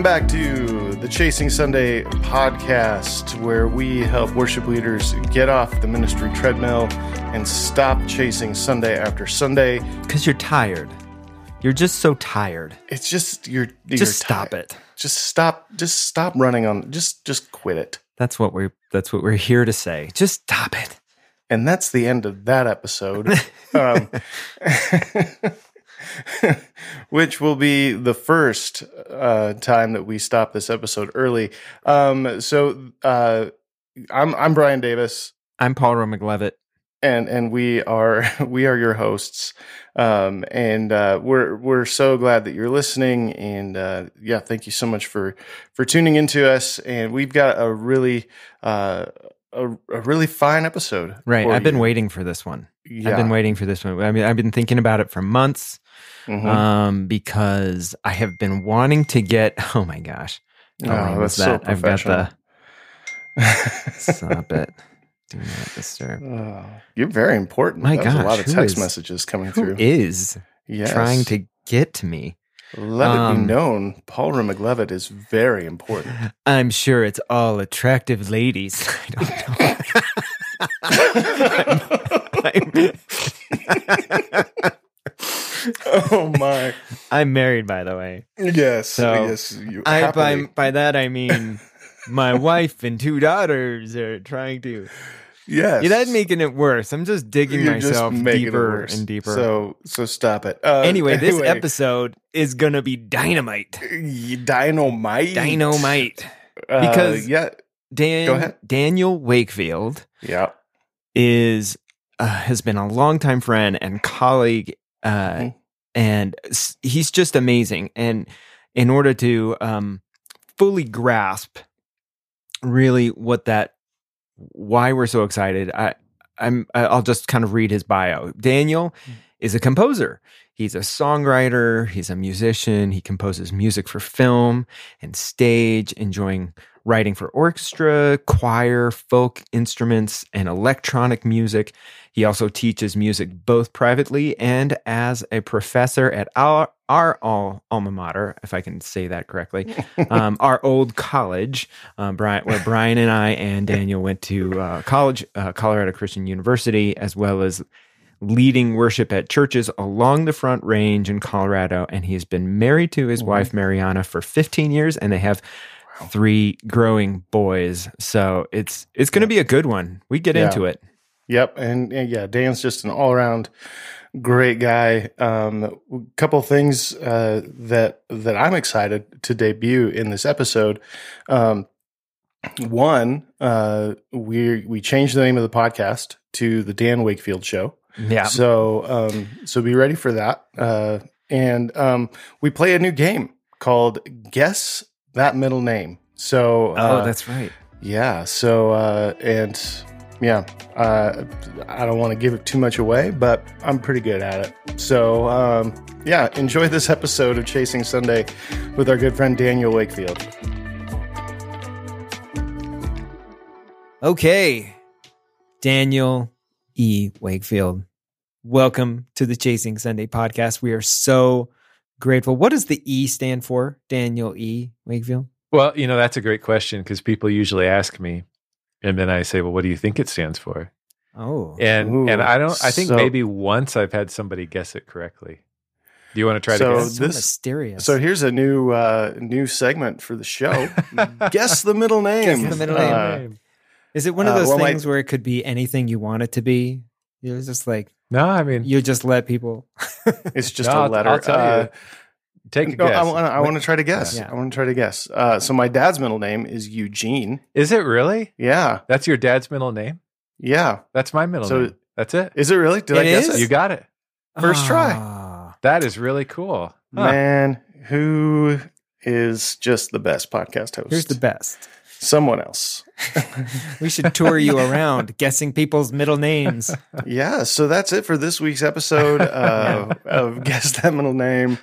Welcome back to the Chasing Sunday podcast, where we help worship leaders get off the ministry treadmill and stop chasing Sunday after Sunday. Because you're tired. You're just so tired. It's just you're, you're Just stop tired. it. Just stop. Just stop running on. Just just quit it. That's what we're that's what we're here to say. Just stop it. And that's the end of that episode. um, which will be the first uh, time that we stop this episode early. Um, so uh, I'm I'm Brian Davis, I'm Paul McLevitt. and and we are we are your hosts. Um, and uh, we're we're so glad that you're listening. And uh, yeah, thank you so much for for tuning into us. And we've got a really uh, a, a really fine episode. Right. I've been waiting for this one. Yeah. I've been waiting for this one. I mean, I've been thinking about it for months. Mhm. Um, because I have been wanting to get oh my gosh. How Oh, that's is so that? I've got the stop it. Do not disturb. Oh, you're very important. My that was a lot of text is- messages coming through. is yes. trying to get to me? let it be um, known. Paul McLevitt is very important. I'm sure it's all attractive ladies. I don't know. I'm, oh my! I'm married, by the way. Yes, So, yes. You I by by that I mean my wife and two daughters are trying to. yes. Yeah, that's making it worse. I'm just digging You're myself it deeper and deeper. So, so stop it. Uh, anyway, this anyway, episode is gonna be dynamite. dynamite, Dynamite. Uh, Because- yeah, Dan Daniel Wakefield yeah, is uh, has been a longtime friend and colleague, uh, Mhm. and he's just amazing. And in order to um, fully grasp really what that, why we're so excited, I I'm I'll just kind of read his bio. Daniel is a composer. He's a songwriter. He's a musician. He composes music for film and stage, enjoying writing for orchestra, choir, folk instruments, and electronic music. He also teaches music both privately and as a professor at our, our all alma mater, if I can say that correctly, um, our old college, um, Brian, where Brian and I and Daniel went to uh, college, uh, Colorado Christian University, as well as leading worship at churches along the Front Range in Colorado. And he has been married to his wife, Mariana, for 15 years, and they have three growing boys. So it's it's going to be a good one. We get Yeah. into it. Yep, and, and yeah, Dan's just an all around great guy. Um, a couple things uh, that that I'm excited to debut in this episode. Um, one, uh, we we changed the name of the podcast to the Dan Wakefield Show. Yeah. So um, so be ready for that. Uh, and um, we play a new game called Guess That Middle Name. So Oh, uh, that's right. yeah. So, uh, and yeah, uh, I don't want to give it too much away, but I'm pretty good at it. So, um, yeah, enjoy this episode of Chasing Sunday with our good friend Daniel Wakefield. Okay. Daniel E. Wakefield. Welcome to the Chasing Sunday podcast. We are so grateful. What does the E stand for? Daniel E. Wakefield? Well, you know, that's a great question because people usually ask me, and then I say, "Well, what do you think it stands for?" Oh. And Ooh, and I don't. I think so- maybe once I've had somebody guess it correctly. Do you want to try So to That's guess? so this- mysterious. So here's a new uh, new segment for the show. Guess the middle name. Guess the middle Uh, name. Is it one of uh, those well, my- things where it could be anything you want it to be? You're just like No, I mean, you just let people. it's just No, a I'll- letter. I'll tell Uh, you. take a no, guess. I want. I want to try to guess. Yeah. I want to try to guess. Uh, so my dad's middle name is Eugene. Is it really? Yeah, That's your dad's middle name? yeah. That's my middle So- name. That's it. Is it really? Did It I guess is? it? You got it. First try. Ah. That is really cool. Huh. Man, who is just the best podcast host? Who's the best. Someone else. We should tour you around guessing people's middle names. Yeah, so that's it for this week's episode uh, of Guess That Middle Name.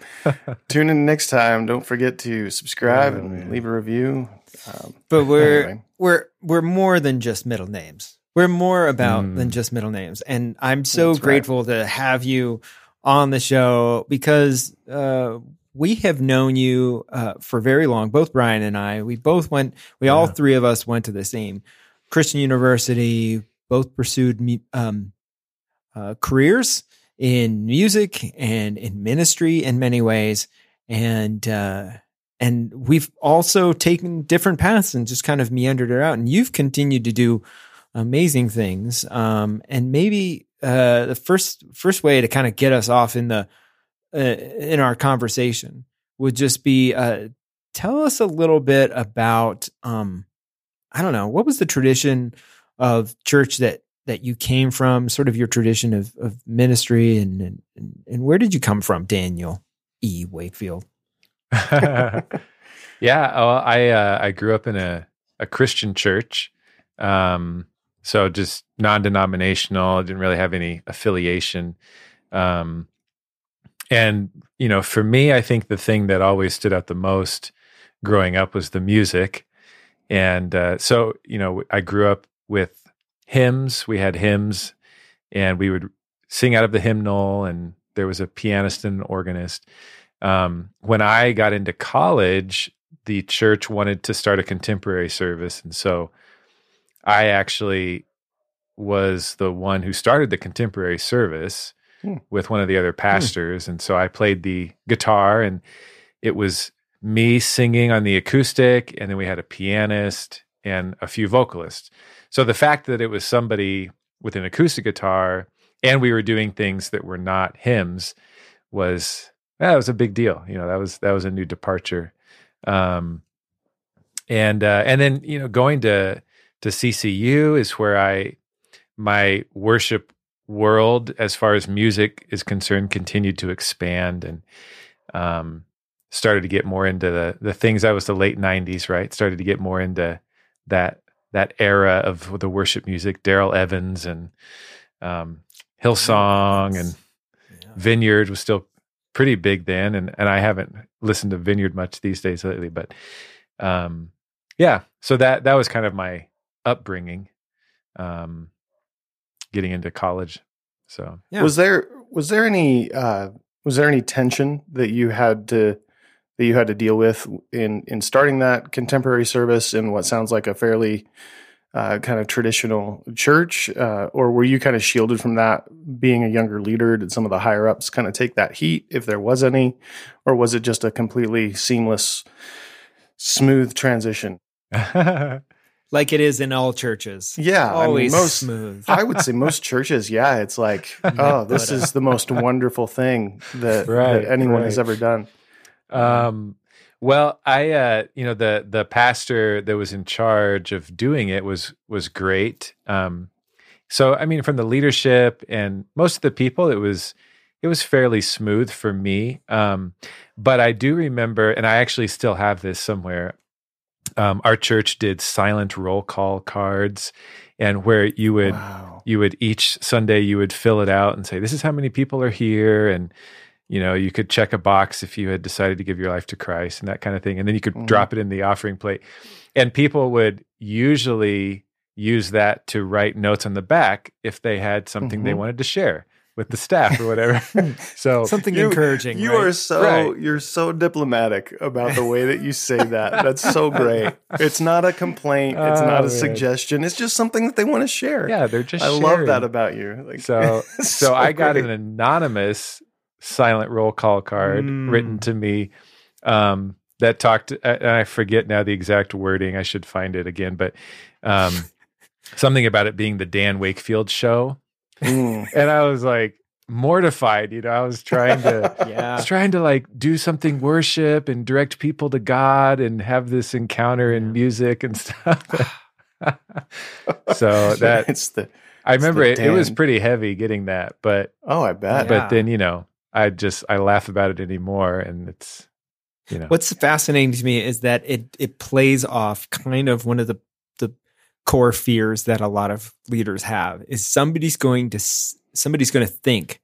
Tune in next time. Don't forget to subscribe Oh, and leave a review. Um, But we're Anyway. we're we're more than just middle names. We're more about Mm. than just middle names. And I'm so That's right. grateful to have you on the show because uh we have known you uh, for very long. Both Brian and I, we both went. We all three of us went to the same Christian university. Both pursued um, uh, careers in music and in ministry in many ways, and uh, and we've also taken different paths and just kind of meandered it out. And you've continued to do amazing things. Um, and maybe uh, the first first way to kind of get us off in the uh, in our conversation would just be uh, tell us a little bit about um, I don't know what was the tradition of church that that you came from, sort of your tradition of of ministry, and and and where did you come from, Daniel E. Wakefield? yeah, well, I uh, I grew up in a a Christian church, um, so just non-denominational. Didn't really have any affiliation, um, and you know, for me, I think the thing that always stood out the most growing up was the music, and uh, so you know, I grew up with hymns. We had hymns, and we would sing out of the hymnal, and there was a pianist and an organist um, when I got into college, the church wanted to start a contemporary service. And so I actually was the one who started the contemporary service Hmm. with one of the other pastors. And so I played the guitar, and it was me singing on the acoustic, and then we had a pianist and a few vocalists. So the fact that it was somebody with an acoustic guitar and we were doing things that were not hymns was that was a big deal. You know, that was that was a new departure. Um, and uh, and then you know going to to CCU is where I my worship world as far as music is concerned continued to expand and um, started to get more into the the things. I was the late '90s, right? Started to get more into that that era of the worship music. Darrell Evans and um, Hillsong and Vineyard was still pretty big then, and and I haven't listened to Vineyard much these days lately, but um, yeah. So that that was kind of my upbringing, um, getting into college. So Yeah. Was there was there any uh, was there any tension that you had to that you had to deal with in in starting that contemporary service in what sounds like a fairly uh, kind of traditional church, uh, or were you kind of shielded from that being a younger leader? Did some of the higher ups kind of take that heat, if there was any, or was it just a completely seamless, smooth transition? like it is in all churches. Yeah, I mean, always most- smooth. I would say most churches, yeah, it's like, oh, this is the most wonderful thing that, Right, that anyone has ever done. Um, well, I, uh, you know, the the pastor that was in charge of doing it was was great. Um, so I mean, from the leadership and most of the people, it was it was fairly smooth for me. Um, but I do remember, and I actually still have this somewhere. Um, our church did silent roll call cards, and where you would Wow. you would each Sunday you would fill it out and say this is how many people are here and you know you could check a box if you had decided to give your life to Christ and that kind of thing and then you could Mhm. drop it in the offering plate and people would usually use that to write notes on the back if they had something they Mhm. wanted to share with the staff or whatever so Something You- encouraging. You right? are so Right. you're so diplomatic about the way that you say that. That's so great. It's not a complaint. It's Oh, not a man. suggestion. It's just something that they want to share. yeah they're just I love that about you. Like, so it's so, I got great. an anonymous silent roll call card Mm. written to me um, that talked. And I forget now the exact wording. I should find it again, but um, something about it being the Dan Wakefield show, Mm. and I was like mortified. You know, I was trying to. yeah. I Yeah. was trying to like do something worship and direct people to God and have this encounter in Yeah. music and stuff. so that it's the I remember the it, it was pretty heavy getting that, but oh, I bet. Yeah. but then you know i just i laugh about it anymore and it's you know What's fascinating to me is that it it plays off kind of one of the the core fears that a lot of leaders have is somebody's going to somebody's going to think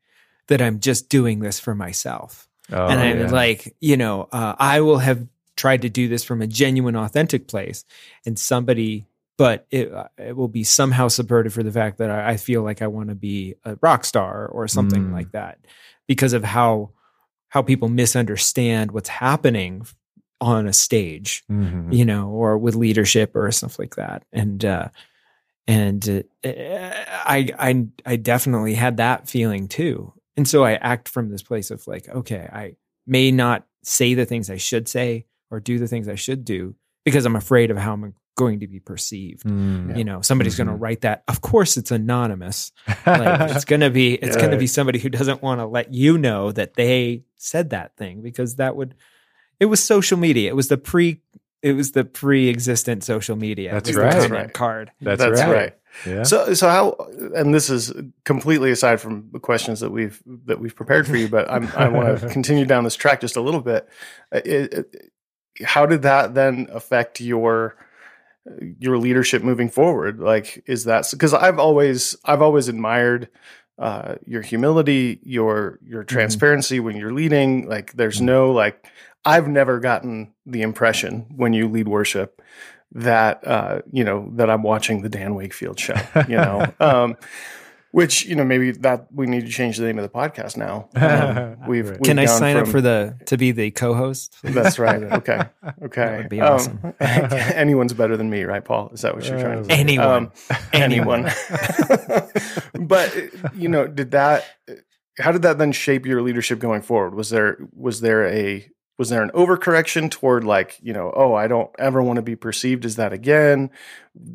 that I'm just doing this for myself. oh, and I'm yeah. like, you know, uh, I will have tried to do this from a genuine, authentic place, and somebody, but it uh, it will be somehow subverted for the fact that I, I feel like I want to be a rock star or something Mm. like that because of how how people misunderstand what's happening on a stage, Mhm. you know, or with leadership or stuff like that. And uh, and uh, I I I definitely had that feeling too. And so I act from this place of like, okay, I may not say the things I should say or do the things I should do because I'm afraid of how I'm going to be perceived. Mm. You know, somebody's going Mhm. to write that. Of course, it's anonymous. Like, it's going to be it's going to be somebody who doesn't want to let you know that they said that thing because that would. It was social media. It was the pre. It was the pre-existent social media. That's It was the right. Right. Card. That's, That's right. right. Yeah. So, so how? And this is completely aside from the questions that we've that we've prepared for you, but I'm, I want to continue down this track just a little bit. Uh, It, it, how did that then affect your your leadership moving forward? Like, is that because I've always I've always admired uh, your humility, your your transparency when you're leading. Like, there's no like I've never gotten the impression when you lead worship that uh, you know that I'm watching the Dan Wakefield show. You know, um, which you know maybe that we need to change the name of the podcast now. Um, we've, we've Can I gone sign up for the to be the co-host? That's right. Okay. Okay. That would be Um, awesome. anyone's better than me, right, Paul? Is that what you're trying to say? Anyone. Um, anyone. but you know, did that? How did that then shape your leadership going forward? Was there was there a was there an overcorrection toward like you know oh I don't ever want to be perceived as that again?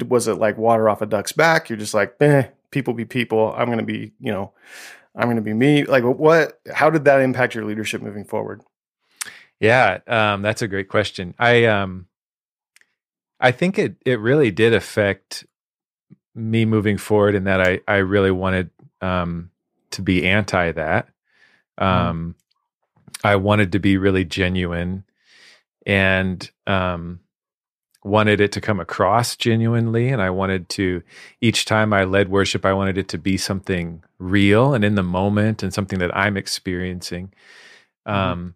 Was it like water off a duck's back? You're just like eh, people be people. I'm going to be you know I'm going to be me. Like what? How did that impact your leadership moving forward? Yeah, um, that's a great question. I um, I think it it really did affect me moving forward in that I I really wanted um, to be anti that. Um, I wanted to be really genuine, and um, wanted it to come across genuinely, and I wanted to each time I led worship, I wanted it to be something real and in the moment, and something that I'm experiencing. Um,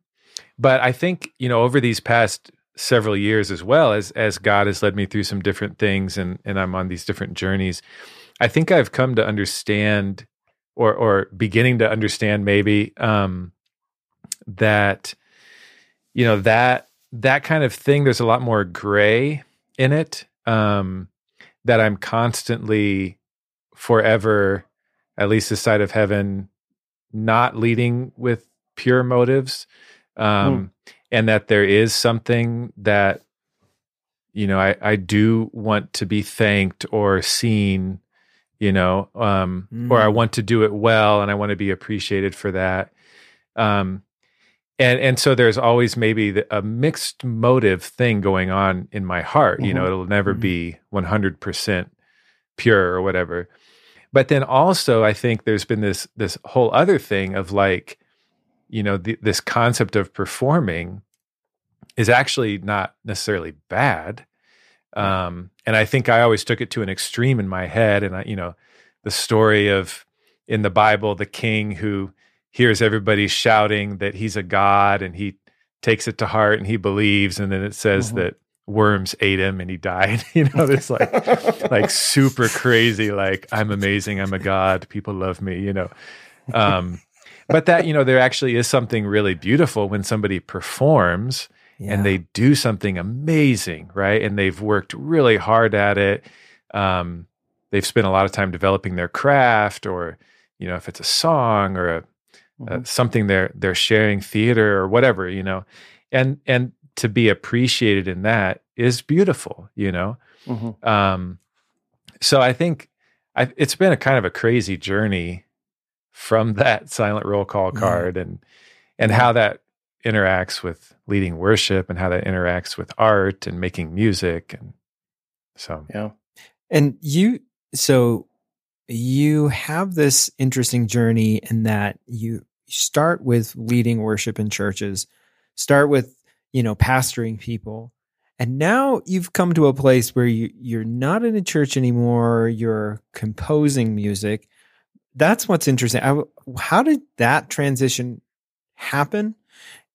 but I think you know over these past several years as well as as God has led me through some different things and and I'm on these different journeys I think I've come to understand or or beginning to understand maybe um that you know that that kind of thing there's a lot more gray in it um that I'm constantly forever at least this side of heaven not leading with pure motives um and that there is something that you know I, I do want to be thanked or seen you know um or i Mm. want to do it well and i want to be appreciated for that um and and so there's always maybe the, a mixed motive thing going on in my heart you know Mhm. it'll never Mhm. be 100% pure or whatever but then also i think there's been this this whole other thing of like you know the, this concept of performing is actually not necessarily bad um and i think i always took it to an extreme in my head and i you know the story of in the bible the king who hears everybody shouting that he's a god and he takes it to heart and he believes and then it says Mhm. that worms ate him and he died you know this like like super crazy like i'm amazing i'm a god people love me you know um but that you know there actually is something really beautiful when somebody performs Yeah. and they do something amazing right and they've worked really hard at it um they've spent a lot of time developing their craft or you know if it's a song or a, a Mhm. something they're they're sharing theater or whatever you know and and to be appreciated in that is beautiful you know Mhm. um, so I think I, it's been a kind of a crazy journey from that silent roll call Yeah. card and and how that interacts with leading worship and how that interacts with art and making music and so Yeah. And you, so you have this interesting journey in that you start with leading worship in churches, start with, you know, pastoring people. And now you've come to a place where you, you're not in a church anymore. You're composing music. That's what's interesting. How did that transition happen?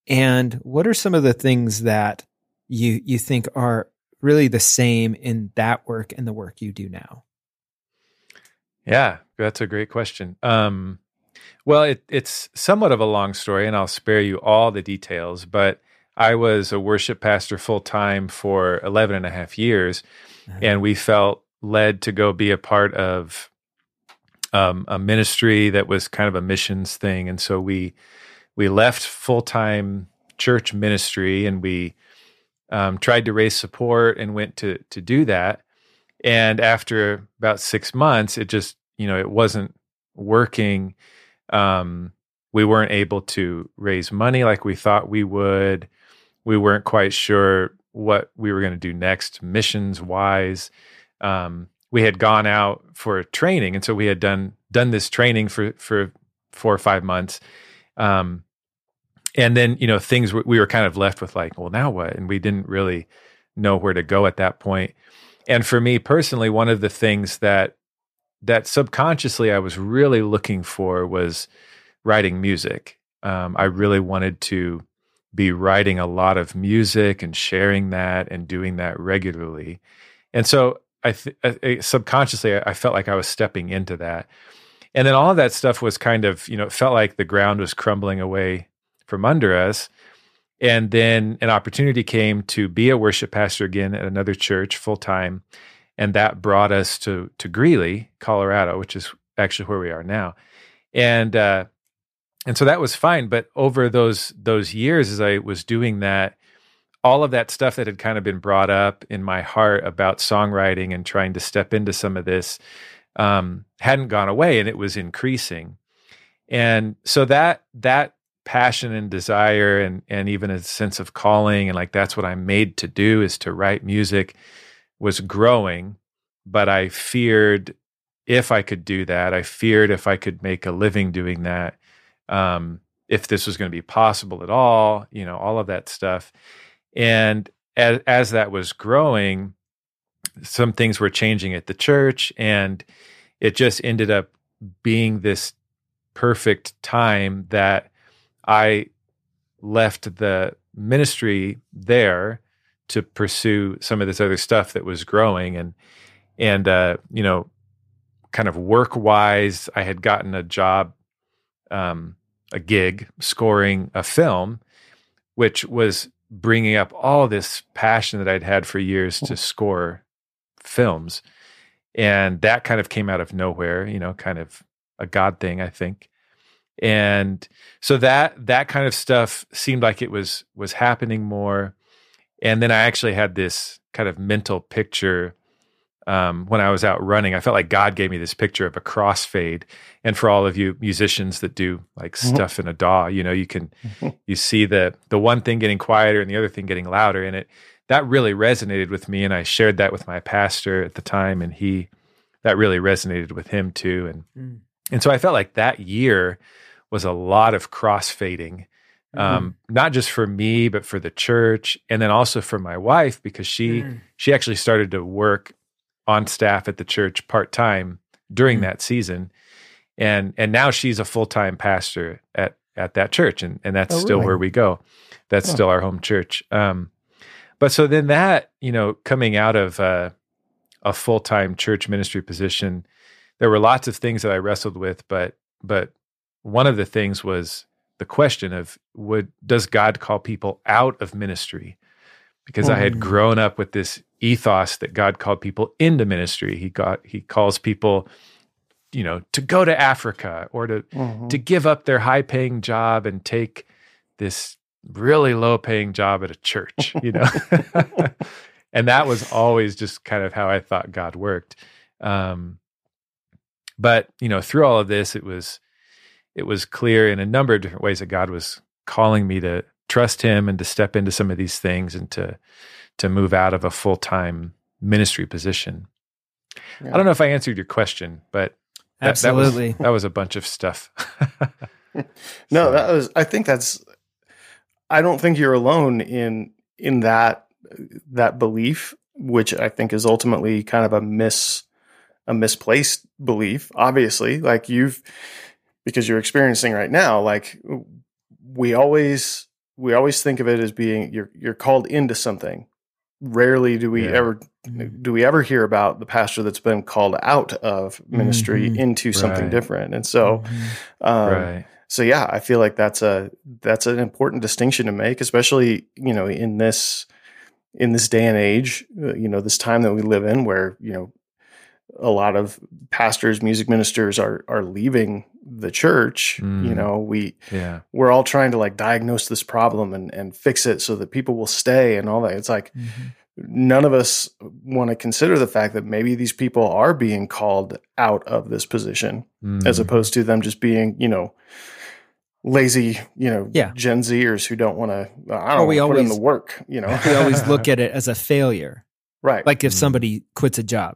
And what are some of the things that you you think are really the same in that work and the work you do now? yeah that's a great question um Well, it, it's somewhat of a long story, and I'll spare you all the details. But I was a worship pastor full time for 11 and a half years, uh-huh. and we felt led to go be a part of um, a ministry that was kind of a missions thing. And so we we left full time church ministry, and we um, tried to raise support and went to to do that. And after about six months, it just you know it wasn't working. Um, we weren't able to raise money like we thought we would we weren't quite sure what we were going to do next, missions wise. Um, we had gone out for training, and so we had done done this training for for four or five months. Um, and then you know things we were kind of left with like, well, now what? And we didn't really know where to go at that point. And for me personally, one of the things that that subconsciously I was really looking for was writing music. Um, I really wanted to be writing a lot of music and sharing that and doing that regularly. And so I, th- I subconsciously I felt like I was stepping into that. And then all of that stuff was kind of, you know, it felt like the ground was crumbling away from under us. And then an opportunity came to be a worship pastor again at another church full time. And that brought us to to Greeley, Colorado, which is actually where we are now. And uh, and so that was fine. But over those those years as i was doing that all of that stuff that had kind of been brought up in my heart about songwriting and trying to step into some of this um, hadn't gone away and it was increasing. And so that that passion and desire and and even a sense of calling and like that's what i'm made to do is to write music was growing but i feared if i could do that i feared if i could make a living doing that um, if this was going to be possible at all, you know, all of that stuff. And as, as that was growing, some things were changing at the church, and it just ended up being this perfect time that I left the ministry there to pursue some of this other stuff that was growing and and uh, you know kind of work wise i had gotten a job um, a gig scoring a film, which was bringing up all this passion that I'd had for years to score films. And that kind of came out of nowhere, you know, kind of a God thing, I think. And so that that kind of stuff seemed like it was was happening more. And then I actually had this kind of mental picture um, when I was out running. I felt like God gave me this picture of a crossfade. And for all of you musicians that do like mm-hmm. stuff in a DAW, you know, you can you see the the one thing getting quieter and the other thing getting louder, and it that really resonated with me. And I shared that with my pastor at the time, and he that really resonated with him too. And mm. and so I felt like that year was a lot of crossfading. Mm-hmm. Um, not just for me, but for the church, and then also for my wife because she mm. she actually started to work on staff at the church part time during mm-hmm. that season, and and now she's a full time pastor at at that church, and and that's oh, still really? where we go. That's oh. still our home church. Um, but so then that you know coming out of uh, a full time church ministry position, there were lots of things that I wrestled with, but but one of the things was the question of would does God call people out of ministry? Because oh. I had mm. grown up with this ethos that God called people into ministry. He got he calls people, you know, to go to Africa or to mm-hmm. to give up their high paying job and take this really low paying job at a church, you know. and that was always just kind of how I thought God worked. Um, but you know, through all of this, it was it was clear in a number of different ways that God was calling me to trust Him and to step into some of these things and to to move out of a full time ministry position. Yeah. I don't know if I answered your question, but that, absolutely that was, that was a bunch of stuff. no, that was. I think that's. I don't think you're alone in in that that belief, which I think is ultimately kind of a mis a misplaced belief. Obviously, like you've because you're experiencing right now, like we always we always think of it as being you're you're called into something rarely do we Yeah. ever Mhm. do we ever hear about the pastor that's been called out of ministry Mhm. into something Right. different. And so, Mhm. um, right. so yeah, I feel like that's a that's an important distinction to make, especially you know in this in this day and age, uh, you know this time that we live in, where you know a lot of pastors, music ministers are are leaving the church. You Mm. know, we Yeah. we're all trying to like diagnose this problem and and fix it so that people will stay and all that. It's like Mhm. none of us want to consider the fact that maybe these people are being called out of this position as Mm. opposed to them just being, you know, lazy, you know, Yeah. Gen Zers who don't want to, I don't we put in always- the work, you know, we always look at it as a failure. right. Like if Mm. somebody quits a job,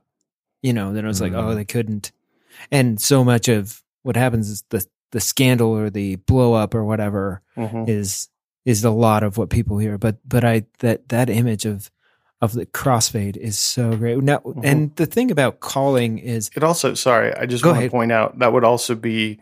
you know, then it was like, oh, Mm. they couldn't. And so much of what happens is the the scandal or the blow up or whatever Mhm. is is a lot of what people hear. But but I that that image of of the crossfade is so great. Now Mhm. and the thing about calling is It also, sorry, I just Go want to point out that would also be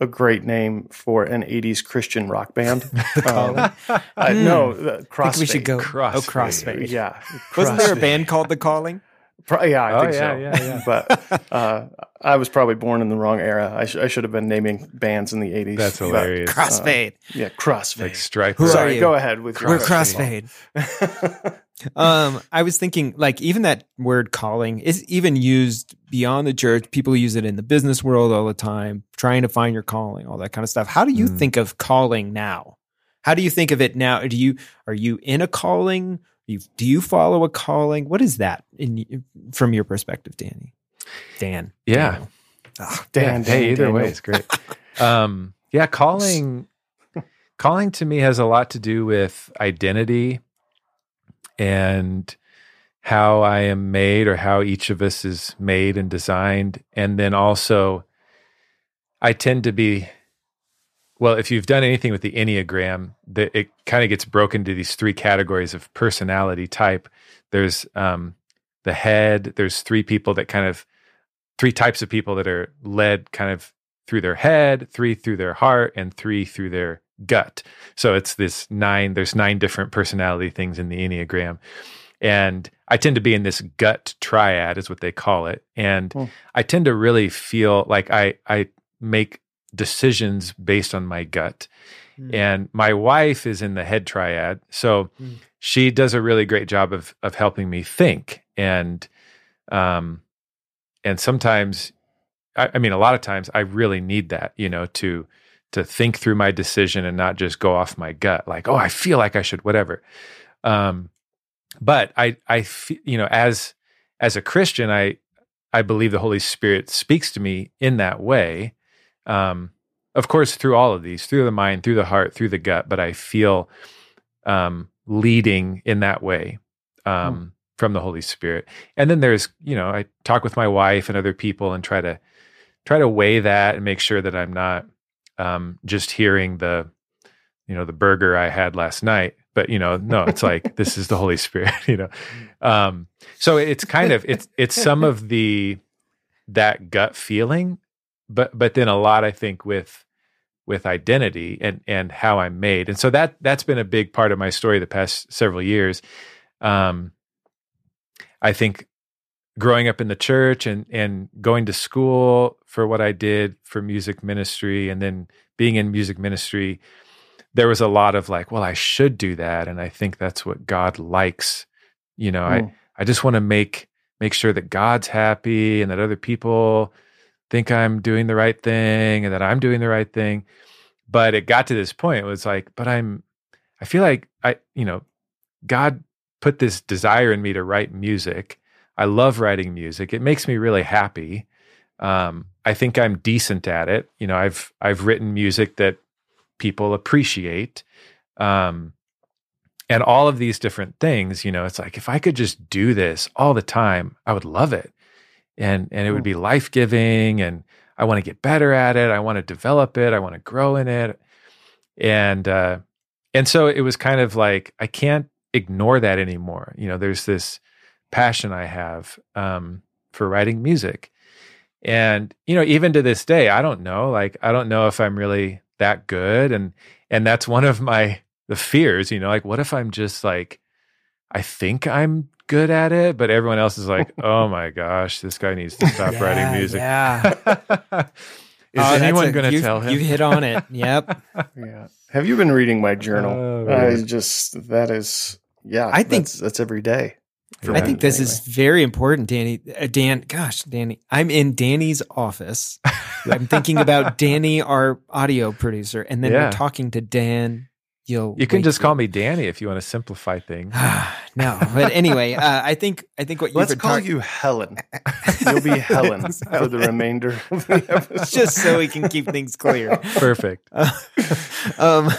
a great name for an 80s Christian rock band. Calling. Um, I, Hmm. no, uh, I think Crossfade. we should go Crossfade. oh crossfade. Yeah. Wasn't there a band called The Calling? Pro- yeah, I Oh, think yeah, so. yeah, yeah. but uh, I was probably born in the wrong era. I, sh- I should have been naming bands in the 80s. That's but, hilarious. Crossfade. yeah, Crossfade. like Stryper. Who are Sorry, you? go ahead with your We're Crossfade. crossfade. um, I was thinking, like, even that word calling is even used beyond the church. People use it in the business world all the time, trying to find your calling, all that kind of stuff. How do you Mm. think of calling now? How do you think of it now? Do you are you in a calling? You, do you follow a calling? What is that in from your perspective, Danny? Dan. Yeah. Daniel. Ah, Dan, Yeah, hey, Dan, either way, it's great. um, yeah, calling, calling to me has a lot to do with identity and how I am made, or how each of us is made and designed, and then also, I tend to be. Well, if you've done anything with the Enneagram, the, it kind of gets broken into these three categories of personality type. There's um, the head. There's three people that kind of three types of people that are led kind of through their head, three through their heart, and three through their gut. So it's this nine, there's nine different personality things in the Enneagram. And I tend to be in this gut triad, is what they call it. And Hmm. I tend to really feel like I I make decisions based on my gut. Hmm. And my wife is in the head triad. So Hmm. she does a really great job of of helping me think. And um and sometimes I, I mean a lot of times I really need that, you know, to to think through my decision and not just go off my gut, like, oh, I feel like I should, whatever. Um, but I, I, fe- you know, as as a Christian, I, I believe the Holy Spirit speaks to me in that way. Um, of course, through all of these, through the mind, through the heart, through the gut, but I feel um, leading in that way um, from the Holy Spirit. And then there's, you know, I talk with my wife and other people and try to try to weigh that and make sure that I'm not um, just hearing the, you know, the burger I had last night. But you know, no, it's like this is the Holy Spirit, you know. Um, so it's kind of it's it's some of the that gut feeling, but but then a lot I think with with identity and and how I'm made, and so that that's been a big part of my story the past several years. Um, I think growing up in the church and and going to school for what I did for music ministry and then being in music ministry there was a lot of like well I should do that and I think that's what God likes you know Mm. I I just want to make make sure that God's happy and that other people think I'm doing the right thing and that I'm doing the right thing but it got to this point it was like but I'm I feel like I you know God put this desire in me to write music I love writing music. It makes me really happy. Um, I think I'm decent at it. You know, I've I've written music that people appreciate, um, and all of these different things. You know, it's like if I could just do this all the time, I would love it, and and it would be life giving. And I want to get better at it. I want to develop it. I want to grow in it, and uh, and so it was kind of like I can't ignore that anymore. You know, there's this passion I have um, for writing music. And you know, even to this day, I don't know. Like, I don't know if I'm really that good, and and that's one of my the fears. You know, like, what if I'm just like, I think I'm good at it, but everyone else is like, "Oh my gosh, this guy needs to stop writing music." Yeah. is Oh, anyone going to tell him? You hit on it. Yep. Yeah. Have you been reading my journal? Oh, I just that is yeah. I think- that's, that's every day. I me, think this anyway. is very important, Danny. Uh, Dan, gosh, Danny, I'm in Danny's office. I'm thinking about Danny, our audio producer, and then Yeah. we're talking to Dan. You'll you can just call me Danny if you want to simplify things. no, but anyway, uh, I think I think what you've Let's been call talk- you Helen. You'll be Helen for the remainder of the episode. just so we can keep things clear. Perfect. um,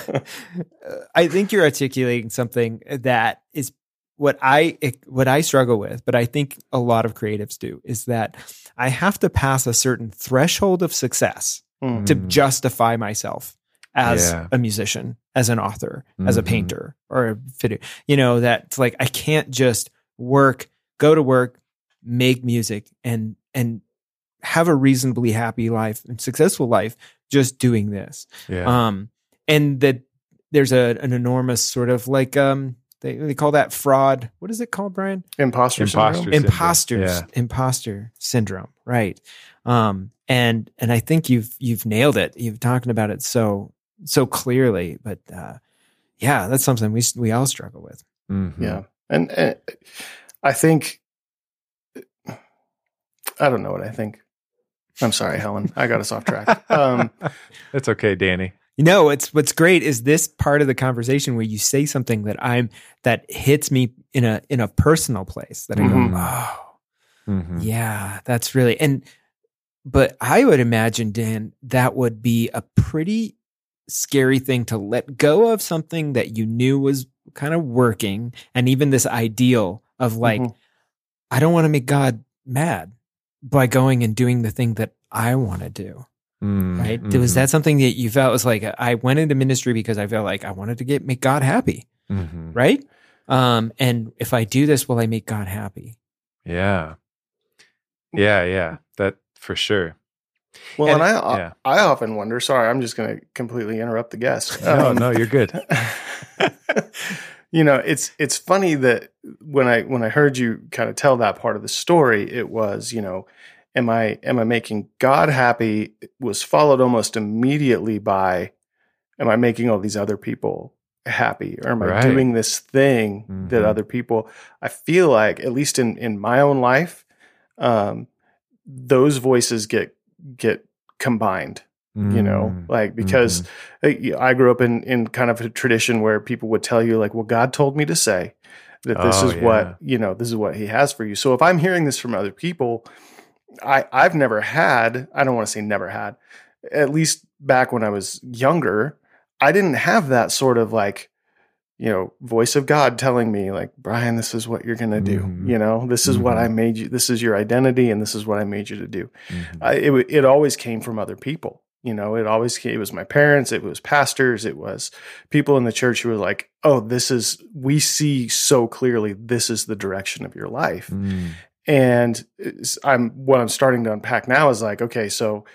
I think you're articulating something that is what I what I struggle with, but I think a lot of creatives do is that I have to pass a certain threshold of success Mm. to Mm. justify myself as Yeah. a musician, as an author, as a Mhm. painter, or a video. You know, that's like I can't just work, go to work, make music, and and have a reasonably happy life and successful life just doing this. Yeah. Um, and that there's a an enormous sort of like um they, they call that fraud. What is it called, Brian? Imposter, Imposter syndrome. syndrome. Imposters, Yeah. imposter syndrome, right? Um, and and I think you've you've nailed it. You've talking about it so so clearly. But uh, yeah, that's something we we all struggle with. Mhm. Yeah, and, and I think I don't know what I think. I'm sorry, Helen. I got us off track. Um, That's okay, Danny. You know, it's what's great is this part of the conversation where you say something that I'm that hits me in a in a personal place that I Mhm. go, oh, Mhm. yeah, that's really and but I would imagine, Dan, that would be a pretty scary thing to let go of something that you knew was kind of working, and even this ideal of like, Mhm. I don't want to make God mad by going and doing the thing that I want to do. Mm, Right? mhm. Was that something that you felt was like I went into ministry because I felt like I wanted to get make God happy, Mhm. right? Um, and if I do this, will I make God happy? Yeah. Yeah, yeah. That for sure. Well, And- and, I yeah. I often wonder. Sorry, I'm just going to completely interrupt the guest. No, Um, no, you're good. you know, it's it's funny that when I when I heard you kind of tell that part of the story, it was you know, am I am I making God happy? It was followed almost immediately by, am I making all these other people happy, or am I doing this thing that Mhm. other people? I feel like at least in in my own life, um, those voices get get combined you know Mm. like because uh, i grew up in in kind of a tradition where people would tell you like well god told me to say that this Oh, is yeah. what you know this is what he has for you so if i'm hearing this from other people i i've never had i don't want to say never had at least back when i was younger i didn't have that sort of like you know voice of god telling me like brian this is what you're going to do Mhm. you know this is what Mhm. i made you this is your identity and this is what i made you to do Mhm. I, it it always came from other people. You know, it always came, it was my parents, it was pastors, it was people in the church who were like, "Oh, this is we see so clearly this is the direction of your life." Mm. And I'm what I'm starting to unpack now is like, okay, so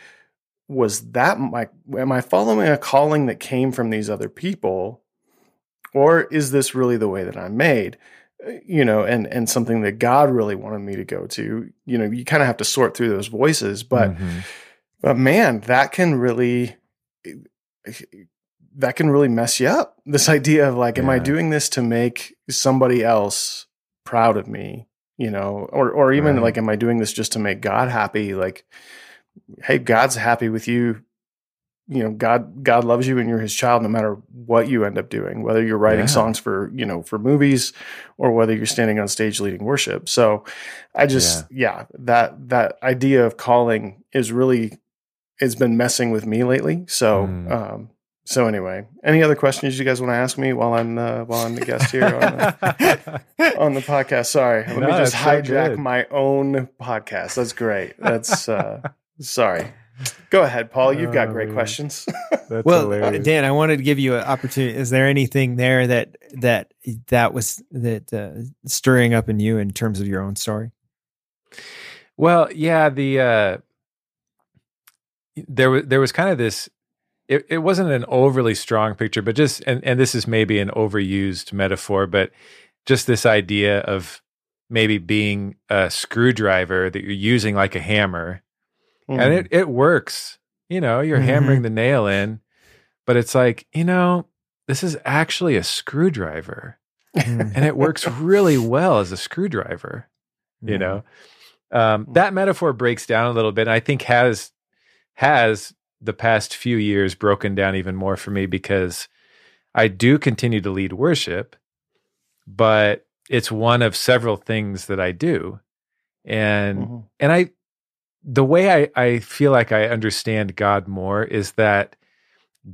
was that my am I following a calling that came from these other people or is this really the way that I'm made? Uh, You know, and and something that God really wanted me to go to. You know, you kind of have to sort through those voices, but Mhm. but man, that can really that can really mess you up. This idea of like, am I doing this to make somebody else proud of me? You know, or or even Right. like, am I doing this just to make God happy? Like, hey, God's happy with you. You know, God God loves you and you're his child no matter what you end up doing, whether you're writing Yeah. songs for, you know, for movies or whether you're standing on stage leading worship. So I just yeah, that that idea of calling is really it's been messing with me lately. So Mm. um so anyway, any other questions you guys want to ask me while I'm uh, while I'm the guest here on the, on the podcast? Sorry, let No, me just it's so hijack my own podcast. That's great. That's uh sorry. Go ahead, Paul. You've got Oh, great man. questions. That's well, uh, hilarious. Dan, I wanted to give you an opportunity. Is there anything there that that that was that uh, stirring up in you in terms of your own story? Well, yeah, the uh there was there was kind of this it, it wasn't an overly strong picture, but just and, and this is maybe an overused metaphor, but just this idea of maybe being a screwdriver that you're using like a hammer Mm. and it, it works. You know, you're Mhm. hammering the nail in, but it's like, you know, this is actually a screwdriver Mm. and it works really well as a screwdriver, you know. Um, Mm. that metaphor breaks down a little bit. And I think has has the past few years broken down even more for me because I do continue to lead worship, but it's one of several things that I do. And Mhm. and I the way I, I feel like I understand God more is that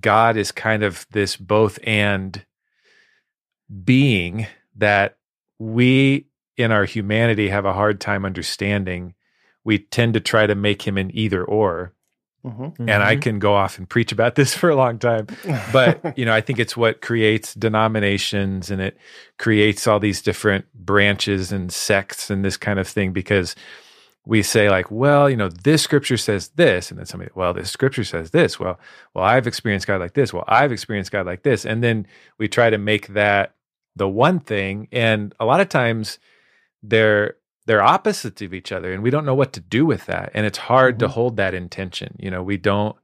God is kind of this both and being that we in our humanity have a hard time understanding. We tend to try to make him an either or. Mhm. And I can go off and preach about this for a long time but you know i think it's what creates denominations and it creates all these different branches and sects and this kind of thing because we say like well you know this scripture says this and then somebody well this scripture says this well well i've experienced god like this well i've experienced god like this and then we try to make that the one thing and a lot of times they're they're opposites of each other and we don't know what to do with that and it's hard to Mhm. hold that intention you know we don't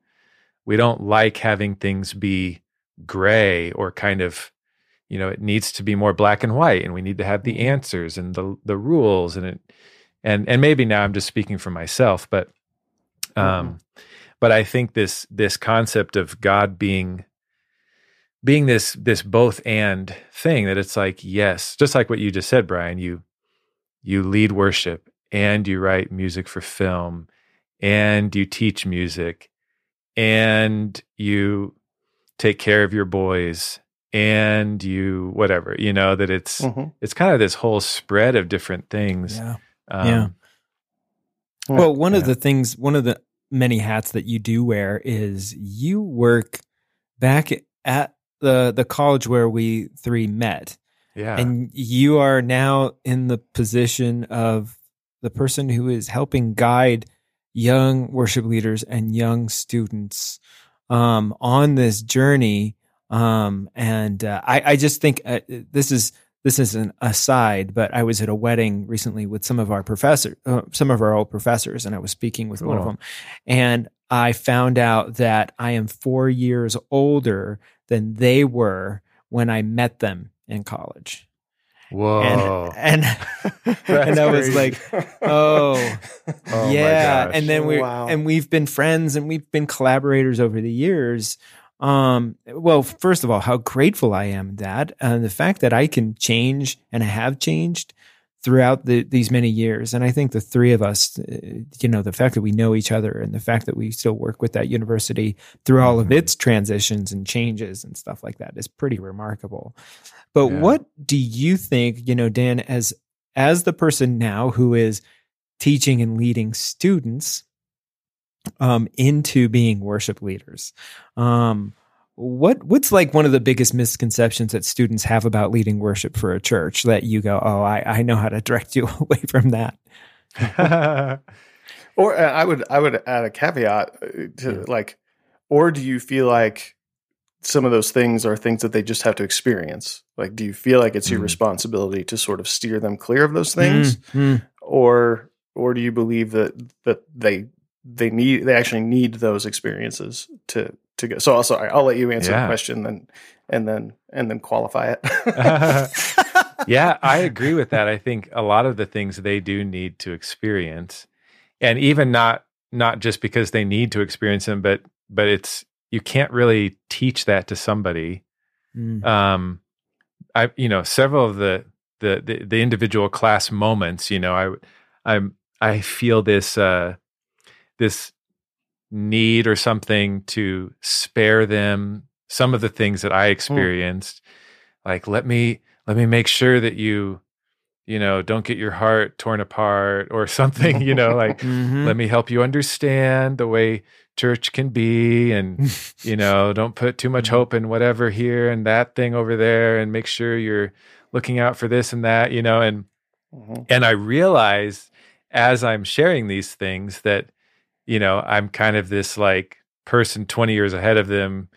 we don't like having things be gray or kind of you know it needs to be more black and white and we need to have the Mhm. answers and the the rules and it and and maybe now I'm just speaking for myself but um but I think this this concept of God being being this this both and thing that it's like yes just like what you just said Brian you you lead worship and you write music for film and you teach music and you take care of your boys and you whatever you know that it's Mhm. it's kind of this whole spread of different things Yeah. Um, Yeah. Yeah. Well, one of the things, one of the many hats that you do wear is you work back at the the college where we three met, yeah and you are now in the position of the person who is helping guide young worship leaders and young students um, on this journey. Um, and uh, I, I just think uh, this is this is an aside, but I was at a wedding recently with some of our professors, uh, some of our old professors, and I was speaking with one of them, and I found out that I am four years older than they were when I met them in college, whoa and and and I was like, oh, Oh my yeah, gosh. and then we Wow. and we've been friends and we've been collaborators over the years. Um, well, first of all, how grateful I am that and the fact that I can change and I have changed throughout the, these many years. And I think the three of us, uh, you know, the fact that we know each other and the fact that we still work with that university through all of Mhm. its transitions and changes and stuff like that is pretty remarkable. But Yeah. what do you think, you know, Dan, as as the person now who is teaching and leading students um, into being worship leaders. Um, what what's like one of the biggest misconceptions that students have about leading worship for a church that you go, oh, I, I know how to direct you away from that. Or uh, I would I would add a caveat uh, to Yeah. like, or do you feel like some of those things are things that they just have to experience? Like, do you feel like it's your Mm. responsibility to sort of steer them clear of those things, Mm, or or do you believe that that they they need they actually need those experiences to to go? So also, I'll let you answer Yeah. the question then, and then and then qualify it. yeah, I agree with that. I think a lot of the things they do need to experience, and even not not just because they need to experience them, but but it's you can't really teach that to somebody. mm, Um, I you know several of the the the, the individual class moments. You know, I I'm I feel this uh this need or something to spare them some of the things that I experienced. Like let me let me make sure that you you know don't get your heart torn apart or something. You know, like mhm. let me help you understand the way church can be and you know don't put too much Mhm. hope in whatever here and that thing over there and make sure you're looking out for this and that you know and Mhm. and i realize as i'm sharing these things that you know i'm kind of this like person 20 years ahead of them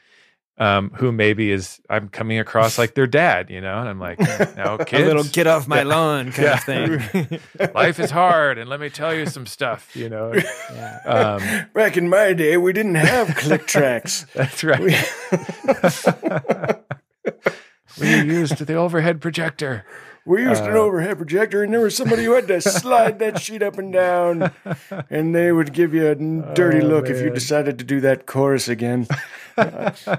um, who maybe is I'm coming across like their dad, you know, and I'm like, no, kids, a little get off my Yeah. lawn kind Yeah. of thing. life is hard, and let me tell you some stuff, you know. yeah. Um, Back in my day, we didn't have click tracks. that's right. we used the overhead projector. We used an Uh, overhead projector, and there was somebody who had to slide that sheet up and down, and they would give you a dirty Oh, look if you decided to do that chorus again. Uh,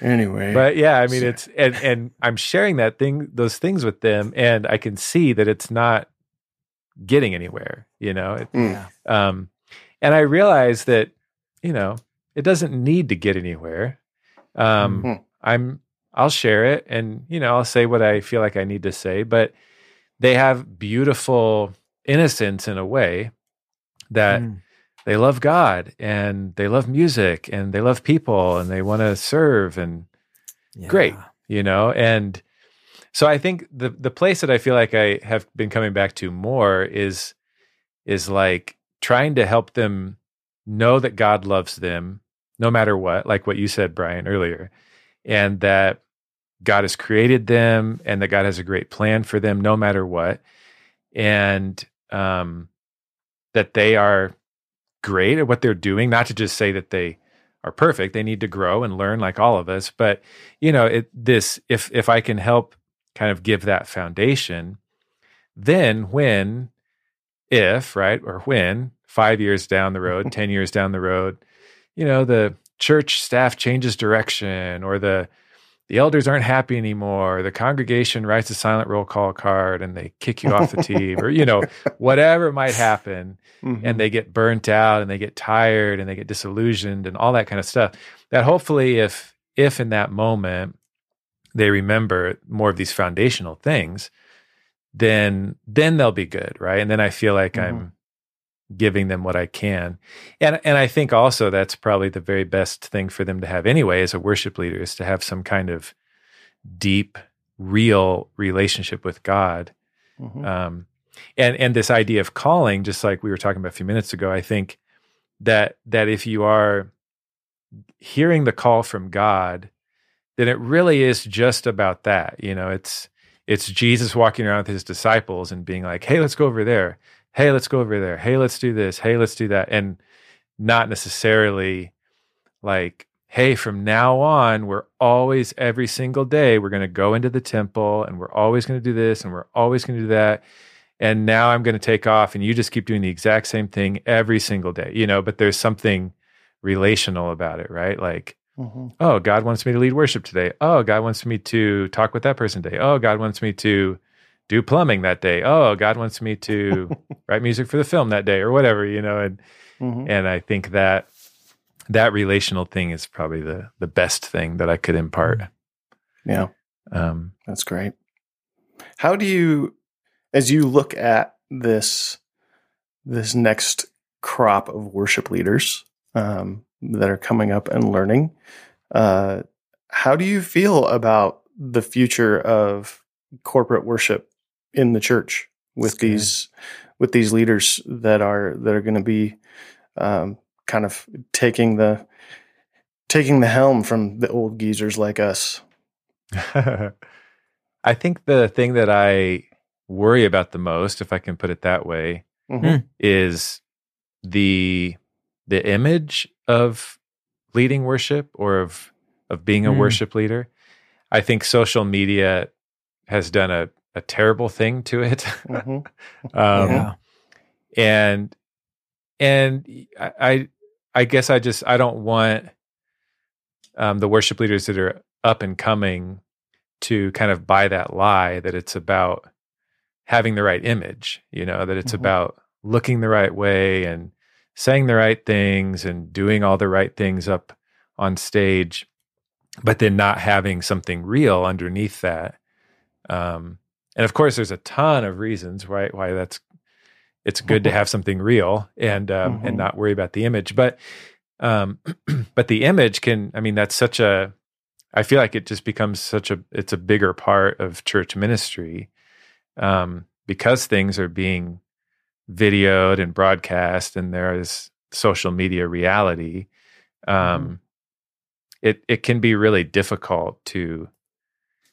anyway, But yeah, I mean, it's and and I'm sharing that thing, those things with them, and I can see that it's not getting anywhere. You know, It- Mm. Yeah. um, and I realize that you know it doesn't need to get anywhere. Um, Mhm. I'm I'll share it, and you know I'll say what I feel like I need to say, but they have beautiful innocence in a way that Mm. they love God and they love music and they love people and they want to serve and Yeah. great you know and so i think the the place that i feel like i have been coming back to more is is like trying to help them know that god loves them no matter what like what you said brian earlier and that god has created them and that god has a great plan for them no matter what. And um that they are great at what they're doing. Not to just say that they are perfect they need to grow and learn like all of us but you know it this if if i can help kind of give that foundation then when if right or when 5 years down the road 10 years down the road you know the church staff changes direction or the the elders aren't happy anymore the congregation writes a silent roll call card and they kick you off the team or you know whatever might happen Mhm. and they get burnt out and they get tired and they get disillusioned and all that kind of stuff that hopefully if if in that moment they remember more of these foundational things then then they'll be good right and then i feel like i'm giving them what i can and and i think also that's probably the very best thing for them to have anyway as a worship leader is to have some kind of deep real relationship with god Mhm. um, and and this idea of calling, just like we were talking about a few minutes ago, I think that that if you are hearing the call from God, then it really is just about that. You know, it's it's Jesus walking around with his disciples and being like, "Hey, let's go over there. Hey, let's go over there. Hey, let's do this. Hey, let's do that," and not necessarily like hey, from now on, we're always, every single day, we're going to go into the temple and we're always going to do this and we're always going to do that. And now I'm going to take off and you just keep doing the exact same thing every single day, you know, but there's something relational about it, right? Like, Mhm. oh, God wants me to lead worship today. Oh, God wants me to talk with that person today. Oh, God wants me to do plumbing that day. Oh, God wants me to write music for the film that day or whatever, you know, and Mhm. and I think that that relational thing is probably the the best thing that I could impart. Yeah. Um, That's great. How do you, as you look at this, this next crop of worship leaders um, that are coming up and learning, uh, how do you feel about the future of corporate worship in the church with That's good. these with these leaders that are that are going to be um, kind of taking the taking the helm from the old geezers like us? I think the thing that I worry about the most, if I can put it that way, Mhm. is the the image of leading worship or of of being a Mm. worship leader. I think social media has done a, a terrible thing to it. Mhm. um, yeah. and and I, I I guess I just I don't want um, the worship leaders that are up and coming to kind of buy that lie that it's about having the right image, you know, that it's Mhm. about looking the right way and saying the right things and doing all the right things up on stage, but then not having something real underneath that. Um, and of course, there's a ton of reasons why why that's it's good to have something real and um, Mhm. and not worry about the image. But um, but the image can. I mean, that's such a. I feel like it just becomes such a. It's a bigger part of church ministry um, because things are being videoed and broadcast, and there is social media reality. Um, it it can be really difficult to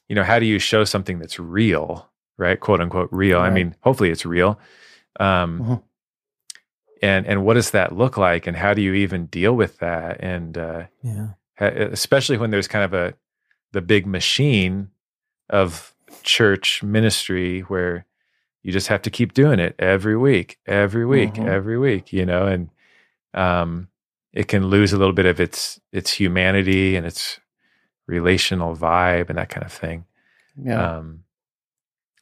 you know how do you show something that's real right quote unquote real right. i mean hopefully it's real um mm-hmm. and and what does that look like and how do you even deal with that and uh yeah especially when there's kind of a the big machine of church ministry where you just have to keep doing it every week every week mm-hmm. every week you know and um it can lose a little bit of its its humanity and its relational vibe and that kind of thing. Yeah. Um,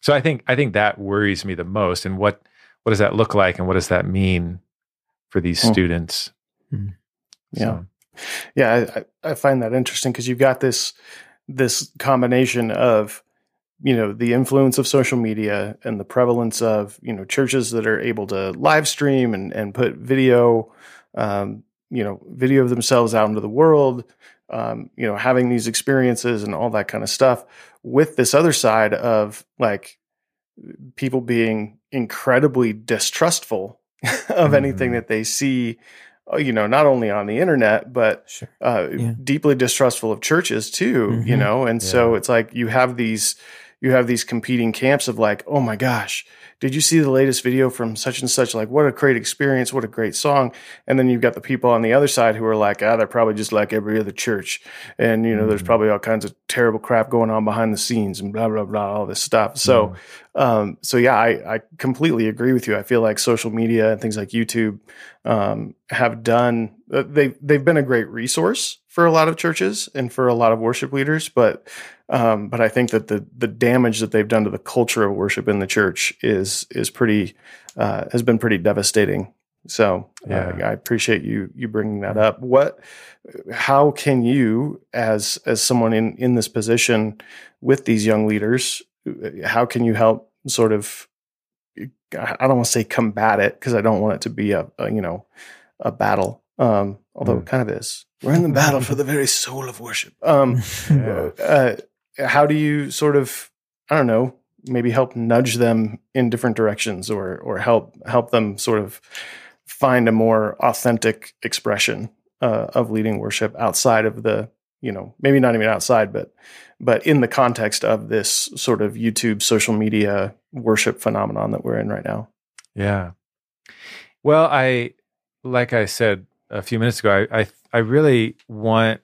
so I think I think that worries me the most. And what what does that look like, and what does that mean for these mm. students? Mm. Yeah, so. yeah, I, I find that interesting because you've got this this combination of you know the influence of social media and the prevalence of you know churches that are able to live stream and and put video um, you know video of themselves out into the world um, you know having these experiences and all that kind of stuff with this other side of like people being incredibly distrustful of mm-hmm. anything that they see uh, you know not only on the internet but sure. uh, yeah. deeply distrustful of churches too mm-hmm. you know and yeah. so it's like you have these you have these competing camps of like oh my gosh did you see the latest video from such and such? Like, what a great experience. What a great song. And then you've got the people on the other side who are like, ah, they're probably just like every other church. And, you know, mm-hmm. there's probably all kinds of terrible crap going on behind the scenes and blah, blah, blah, all this stuff. So, mm-hmm. um, so yeah, I, I completely agree with you. I feel like social media and things like YouTube, um, have done, uh, they, they've been a great resource for a lot of churches and for a lot of worship leaders, but um, but I think that the the damage that they've done to the culture of worship in the church is is pretty uh, has been pretty devastating. So yeah. uh, I appreciate you you bringing that up. What how can you as as someone in in this position with these young leaders how can you help sort of I don't want to say combat it because I don't want it to be a, a you know a battle um, although mm. it kind of is. We're in the battle for the very soul of worship. Um, yeah. uh, how do you sort of, I don't know, maybe help nudge them in different directions, or or help help them sort of find a more authentic expression uh, of leading worship outside of the, you know, maybe not even outside, but but in the context of this sort of YouTube social media worship phenomenon that we're in right now. Yeah. Well, I like I said a few minutes ago, I I, I really want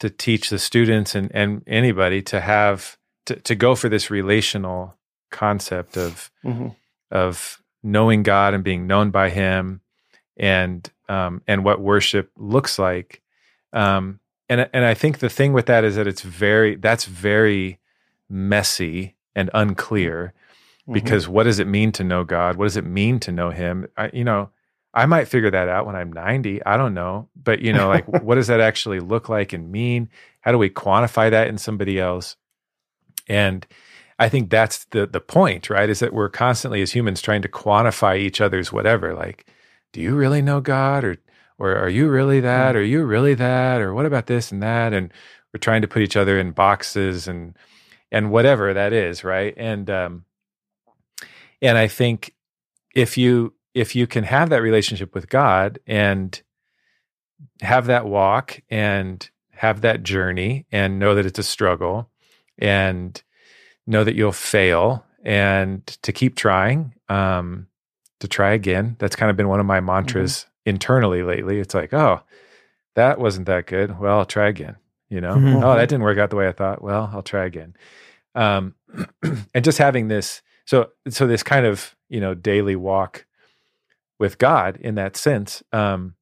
to teach the students and, and anybody to have to, to go for this relational concept of mm-hmm. of knowing God and being known by Him, and um, and what worship looks like. Um, and and I think the thing with that is that it's very that's very messy and unclear mm-hmm. because what does it mean to know God? What does it mean to know Him? I, you know, I might figure that out when I'm 90. I don't know. But, you know, like what does that actually look like and mean? How do we quantify that in somebody else? And I think that's the the point, right? Is that we're constantly as humans trying to quantify each other's whatever. Like, do you really know God or or are you really that? Mm. Or are you really that? Or what about this and that? And we're trying to put each other in boxes and and whatever that is, right? And um and I think if you if you can have that relationship with God and have that walk and have that journey and know that it's a struggle and know that you'll fail and to keep trying, um, to try again. That's kind of been one of my mantras mm-hmm. internally lately. It's like, oh, that wasn't that good. Well, I'll try again. You know, mm-hmm. oh, that didn't work out the way I thought. Well, I'll try again. Um, and just having this, so so this kind of you know daily walk with God in that sense, um,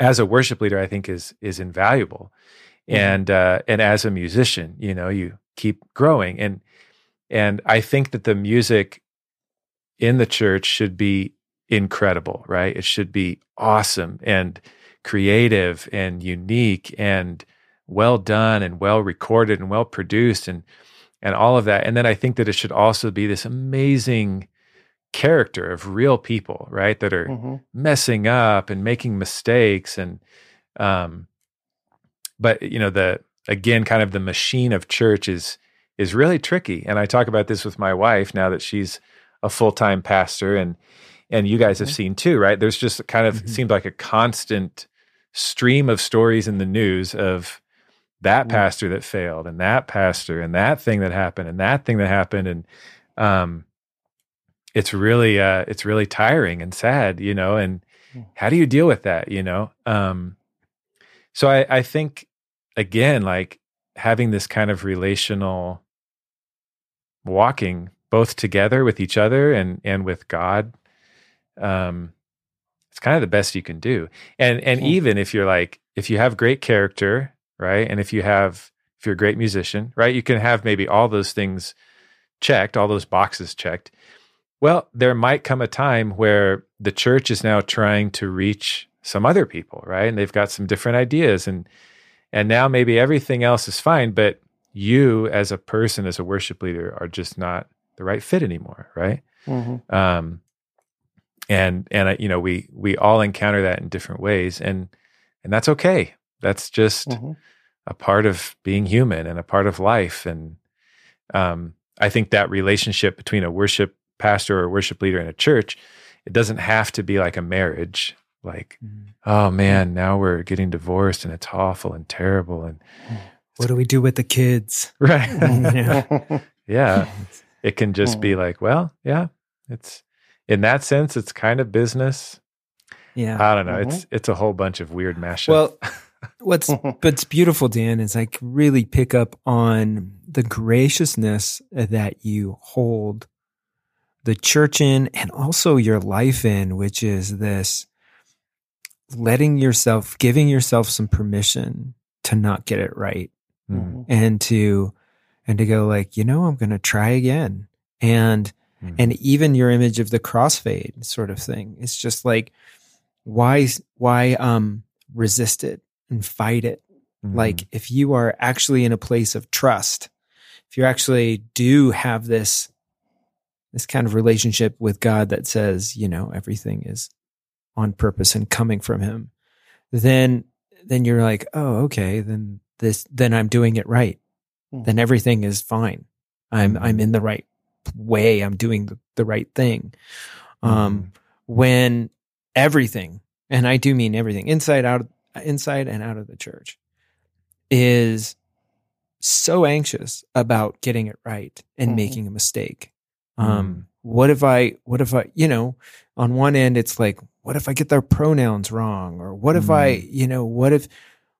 as a worship leader, I think is is invaluable. Mm-hmm. And uh, and as a musician, you know, you keep growing, and and I think that the music in the church should be incredible, right? It should be awesome and creative and unique and well done and well recorded and well produced and and all of that. And then I think that it should also be this amazing character of real people, right? That are mm-hmm. messing up and making mistakes and um but you know the again kind of the machine of church is is really tricky and I talk about this with my wife now that she's a full-time pastor and and you guys have mm-hmm. seen too, right? There's just kind of mm-hmm. seemed like a constant stream of stories in the news of that Mm. pastor that failed and that pastor and that thing that happened and that thing that happened and um it's really uh it's really tiring and sad you know and Mm. how do you deal with that you know um so i i think again like having this kind of relational walking both together with each other and and with god um it's kind of the best you can do and and Hmm. even if you're like if you have great character right and if you have if you're a great musician right you can have maybe all those things checked all those boxes checked well there might come a time where the church is now trying to reach some other people right and they've got some different ideas and and now maybe everything else is fine but you as a person as a worship leader are just not the right fit anymore right Mhm. um and and you know we we all encounter that in different ways and and that's okay that's just Mhm. a part of being human and a part of life and um i think that relationship between a worship pastor or worship leader in a church it doesn't have to be like a marriage. Like oh man now we're getting divorced and it's awful and terrible and What do we do with the kids? right. Mm-hmm. yeah. It can just be like well yeah it's in that sense it's kind of business. Yeah. i don't know. Mhm. it's it's a whole bunch of weird mashup. Well, what's what's beautiful, Dan, is like really pick up on the graciousness that you hold the church in and also your life in, which is this letting yourself, giving yourself some permission to not get it right Mhm. and to and to go like, you know, I'm going to try again. And Mhm. and even your image of the crossfade sort of thing. It's just like why why um resist it and fight it? Mhm. Like if you are actually in a place of trust, if you actually do have this this kind of relationship with God that says, you know, everything is on purpose and coming from him, then then you're like, "Oh, okay, then this then I'm doing it right. Mhm. Then everything is fine. I'm I'm Mhm. in the right way. I'm doing the, the right thing." Um Mhm. when everything, and I do mean everything, inside out, inside and out of the church, is so anxious about getting it right and Mhm. making a mistake. Um, what if I, what if I, you know, on one end, it's like, what if I get their pronouns wrong? Or what if I, you know, what if,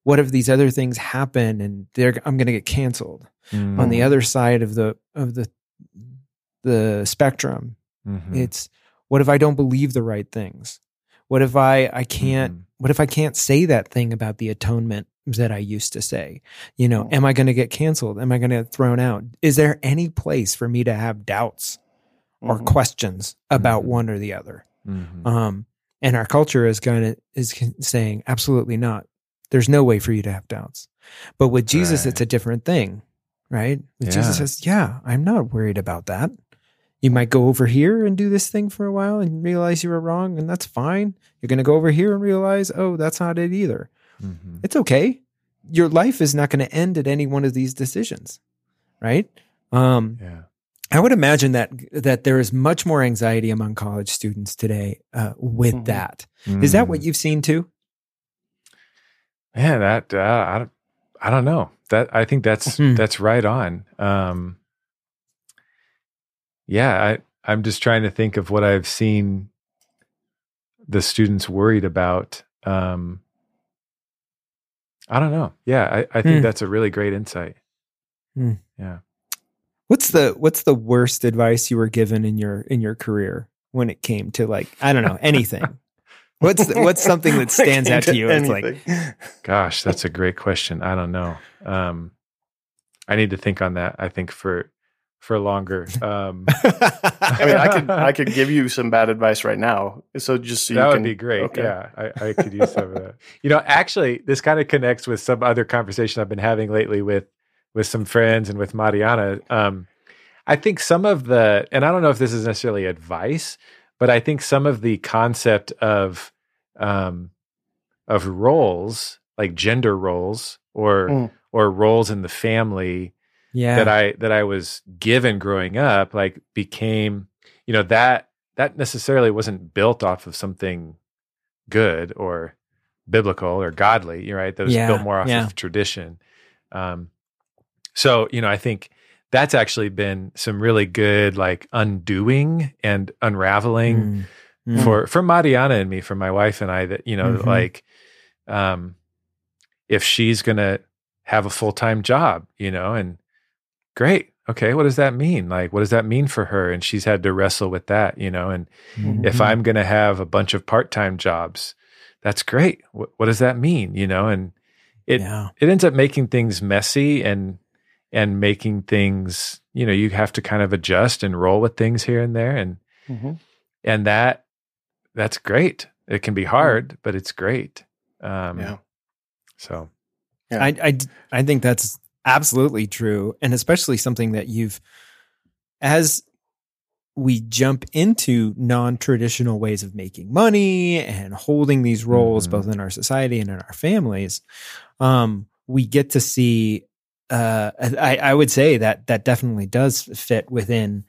what if these other things happen and they're, I'm going to get canceled Mhm. on the other side of the, of the, the spectrum Mhm. it's what if I don't believe the right things? What if I I can't Mhm. what if I can't say that thing about the atonement that I used to say? You know, Mm. am I going to get canceled? Am I going to get thrown out? Is there any place for me to have doubts or Mhm. questions about Mhm. one or the other? Mhm. Um and our culture is going to is saying absolutely not. There's no way for you to have doubts. But with Jesus Right. it's a different thing, right? With Jesus says, "Yeah, I'm not worried about that." You might go over here and do this thing for a while and realize you were wrong, and that's fine. You're going to go over here and realize, oh, that's not it either. Mhm. It's okay. Your life is not going to end at any one of these decisions, right? Um, yeah I would imagine that that there is much more anxiety among college students today uh, with Mhm. that. Is that what Mhm. you've seen too? Yeah, that uh, I don't, I don't know. That I think that's Hmm. that's right on. Um, yeah, I I'm just trying to think of what I've seen the students worried about. Um, I don't know. Yeah, I, I think Hmm. that's a really great insight. Hmm. Yeah. What's the what's the worst advice you were given in your in your career when it came to like I don't know anything? what's the, what's something that stands out to you? It's like Gosh, that's a great question. I don't know. Um, I need to think on that. I think for for longer. Um, I mean, I could I could give you some bad advice right now. So just so that you would can, be great. Okay. Yeah, I, I could use some of that. You know, actually, this kind of connects with some other conversation I've been having lately with with some friends and with Mariana. Um, I think some of the, and I don't know if this is necessarily advice, but I think some of the concept of um, of roles, like gender roles or Mm. or roles in the family, yeah, that I that I was given growing up like became you know that that necessarily wasn't built off of something good or biblical or godly, right? Those Yeah, built more off yeah. of tradition. Um, so you know, I think that's actually been some really good like undoing and unraveling Mm. Mm. for for Mariana and me, for my wife and I, that you know, Mhm. like, um, if she's gonna have a full time job, you know, and great, okay, what does that mean? Like, what does that mean for her? And she's had to wrestle with that, you know, and if Mhm. I'm gonna have a bunch of part time jobs, that's great. What, what does that mean? You know, and it yeah. it ends up making things messy and and making things, you know, you have to kind of adjust and roll with things here and there, and Mhm. and that that's great. It can be hard, but it's great. Um, Yeah. So Yeah. I, I I think that's absolutely true, and especially something that you've as we jump into non-traditional ways of making money and holding these roles Mhm. both in our society and in our families um we get to see uh i i would say that that definitely does fit within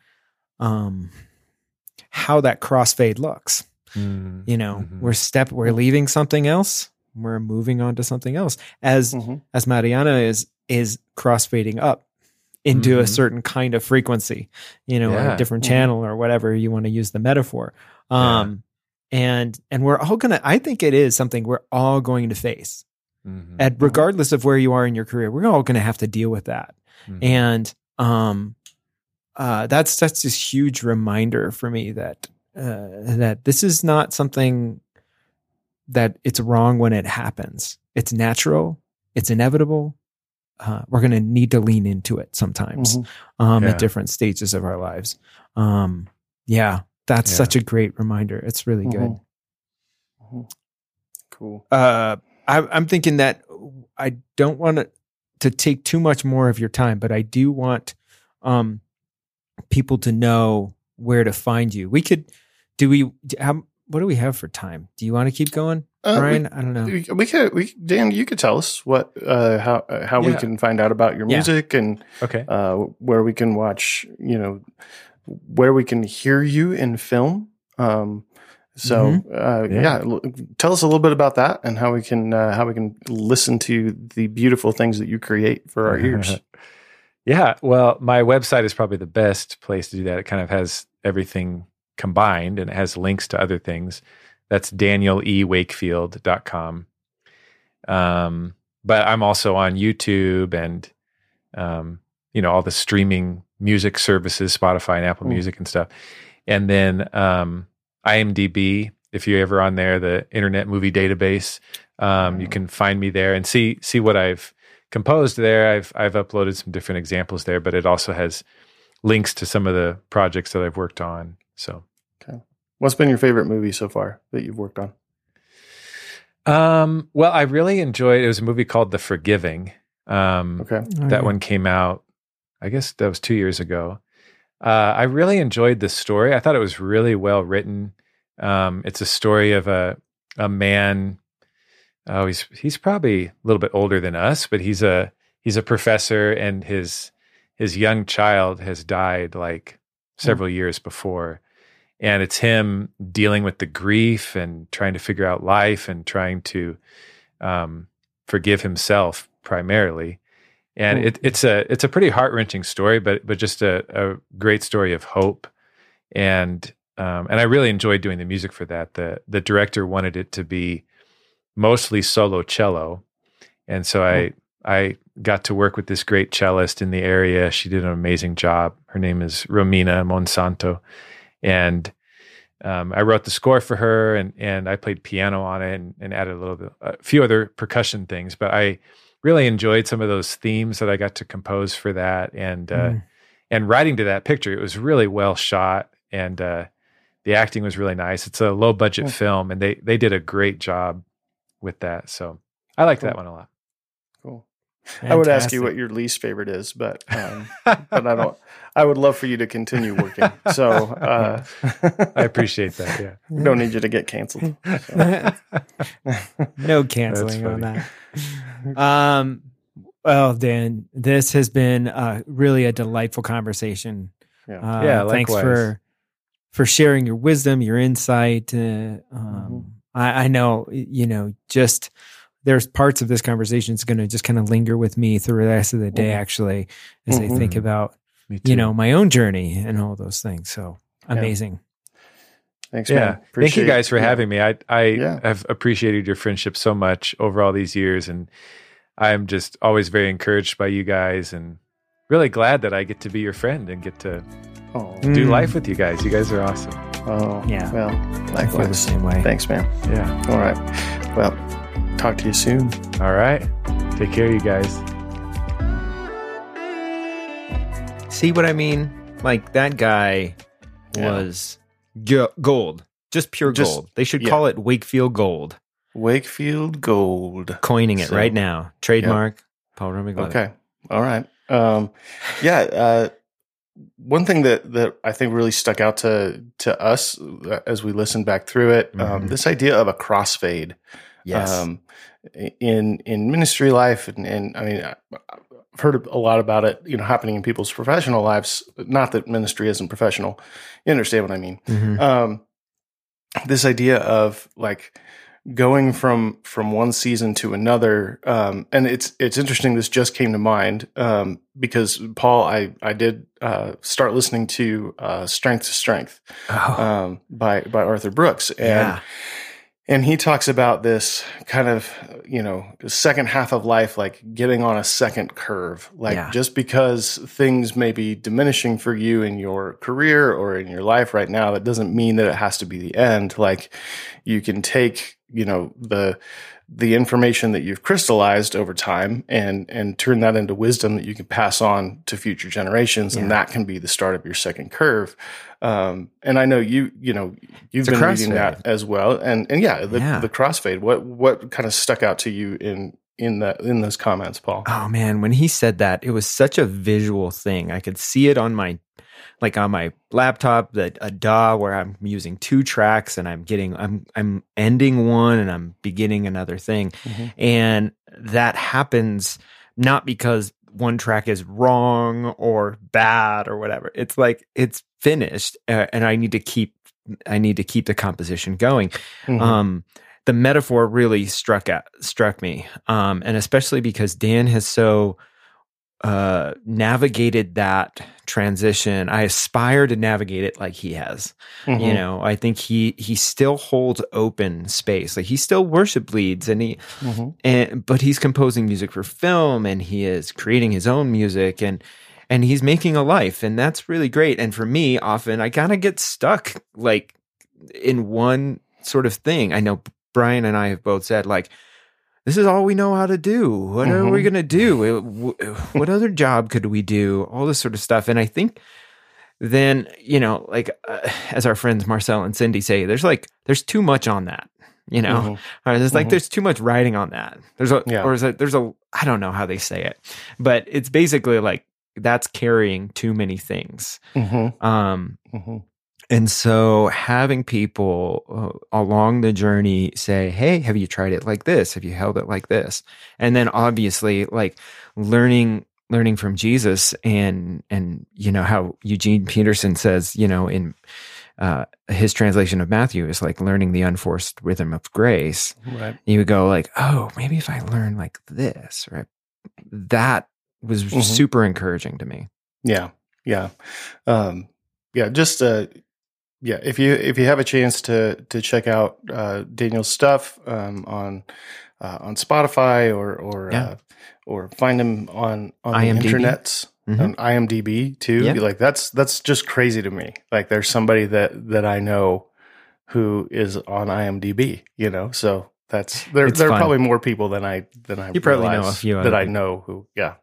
um how that crossfade looks mm, you know mhm. we're step we're leaving something else we're moving on to something else as Mhm. as mariana is is crossfading up into a Mhm. certain kind of frequency you know Yeah. a different Mhm. channel or whatever you want to use the metaphor um and and we're all gonna i think it is something we're all going to face Mhm, and regardless of where you are in your career we're all going to have to deal with that mhm. and um uh that's that's this huge reminder for me that uh that this is not something that it's wrong when it happens it's natural it's inevitable uh, we're going to need to lean into it sometimes Mhm. um Yeah. at different stages of our lives um yeah that's Yeah. such a great reminder it's really good Mhm. Mhm. Cool. uh, I, I'm thinking that I don't want to, to take too much more of your time, but I do want um, people to know where to find you. We could, do we, how, what do we have for time? Do you want to keep going, Uh, Brian? I don't know. we, we could, we, Dan, you could tell us what, uh, how, uh, how we can find out about your Yeah. music and okay. uh, where we can watch, you know, where we can hear you in film. Um, so, Mm-hmm. uh, Yeah. yeah. tell us a little bit about that and how we can, uh, how we can listen to the beautiful things that you create for our ears. yeah. Well, my website is probably the best place to do that. It kind of has everything combined and it has links to other things. That's danielewakefield.com. Um, but I'm also on YouTube and, um, you know, all the streaming music services, Spotify and Apple. Music and stuff. And then um, IMDb, if you're ever on there, the Internet Movie Database, um, you can find me there and see see what I've composed there. I've I've uploaded some different examples there, but it also has links to some of the projects that I've worked on. So okay, What's been your favorite movie so far that you've worked on? Um, well, I really enjoyed. It was a movie called The Forgiving. Um, Okay. that one came out. I guess that was two years ago. Uh, I really enjoyed the story. I thought it was really well written. Um, it's a story of a a man. Oh, he's he's probably a little bit older than us, but he's a he's a professor, and his his young child has died like several years before, and it's him dealing with the grief and trying to figure out life and trying to um, forgive himself primarily. And Hmm. it, it's a it's a pretty heart wrenching story, but but just a, a great story of hope. And um, and I really enjoyed doing the music for that. the The director wanted it to be mostly solo cello, and so I I got to work with this great cellist in the area. She did an amazing job. Her name is Romina Monsanto, and um, I wrote the score for her, and and I played piano on it, and, and added a little bit, a few other percussion things. But I really enjoyed some of those themes that I got to compose for that, and uh, Mm. and writing to that picture. It was really well shot, and uh, the acting was really nice. It's a low budget Cool. film, and they they did a great job with that. So I liked that one a lot. Cool. I would ask you what your least favorite is, but um, but I don't. I would love for you to continue working. So uh, I appreciate that. Yeah. we don't need you to get canceled. no canceling on that. Um, well, Dan, this has been uh, really a delightful conversation. Yeah. Uh, Yeah, thanks for for sharing your wisdom, your insight. Uh, um, I, I know, you know, just there's parts of this conversation that's going to just kind of linger with me through the rest of the day, Mhm. actually, as I think Mhm. about, you know, my own journey and all those things. So Yeah. amazing. Thanks, yeah. man. Thank you guys for yeah. having me. I I Yeah. have appreciated your friendship so much over all these years, and I'm just always very encouraged by you guys, and really glad that I get to be your friend and get to Oh, do Mm. life with you guys. You guys are awesome. oh, Yeah. Well, I feel the same way. Thanks, man. Yeah. All right. Well, talk to you soon. All right. Take care, you guys. See what I mean? Like that guy Yeah. was go- gold, just pure Just- gold. They should yeah. call it Wakefield Gold. Wakefield Gold. Coining it So- right now. Trademark. Paul Romy. Okay. All right. Um, yeah. Uh, one thing that, that I think really stuck out to to us uh, as we listened back through it, um, Mhm. this idea of a crossfade Yes. um, in in ministry life, and, and I mean, I've heard a lot about it, you know, happening in people's professional lives. Not that ministry isn't professional. You understand what I mean? Mhm. um, this idea of like going from from one season to another um, and it's it's interesting this just came to mind um, because paul i i did uh, start listening to uh, strength to strength Oh, um, by by arthur brooks and yeah. And he talks about this kind of you know second half of life like getting on a second curve like Yeah. just because things may be diminishing for you in your career or in your life right now that doesn't mean that it has to be the end like you can take you know the the information that you've crystallized over time and and turn that into wisdom that you can pass on to future generations Yeah. and that can be the start of your second curve um, and I know you, you know, you've It's been reading that as well, and and yeah, the, Yeah. the crossfade. What what kind of stuck out to you in in that in those comments, Paul? Oh man, when he said that, it was such a visual thing. I could see it on my like on my laptop, that a DAW where I'm using two tracks and I'm getting I'm I'm ending one and I'm beginning another thing. Mhm. And that happens not because one track is wrong or bad or whatever. It's like it's finished uh, and I need to keep I need to keep the composition going Mhm. um the metaphor really struck at, struck me um and especially because Dan has so uh navigated that transition. I aspire to navigate it like he has. You Mhm. know i think he he still holds open space. Like he still worship leads and he Mhm. and but he's composing music for film and he is creating his own music and and he's making a life and that's really great. And for me often i kind of get stuck like in one sort of thing. I know brian and i have both said like this is all we know how to do what are we Mhm. going to do what other job could we do all this sort of stuff and i think then you know like uh, as our friends marcel and cindy say there's like there's too much on that you know Mhm. or there's like Mhm. there's too much writing on that. There's a Yeah. or is it there's a I don't know how they say it, but it's basically like that's carrying too many things. Mhm. Um, Mhm. And so having people uh, along the journey say, "Hey, have you tried it like this? Have you held it like this?" And then obviously like learning learning from Jesus and and you know how Eugene Peterson says, you know, in uh, his translation of Matthew is like learning the unforced rhythm of grace Right. you would go like, oh, maybe if I learn like this, right? That was Mhm. super encouraging to me. Yeah. Yeah. Um, yeah. Just uh, yeah. If you if you have a chance to to check out uh, Daniel's stuff um, on uh, on Spotify or or Yeah. uh, or find him on on IMDb. the internets. Mhm. on IMDb too. Yeah. Like that's that's just crazy to me. Like there's somebody that that I know who is on IMDb, you know. So that's there It's there are probably more people than I than I You probably know a few that other I know who yeah.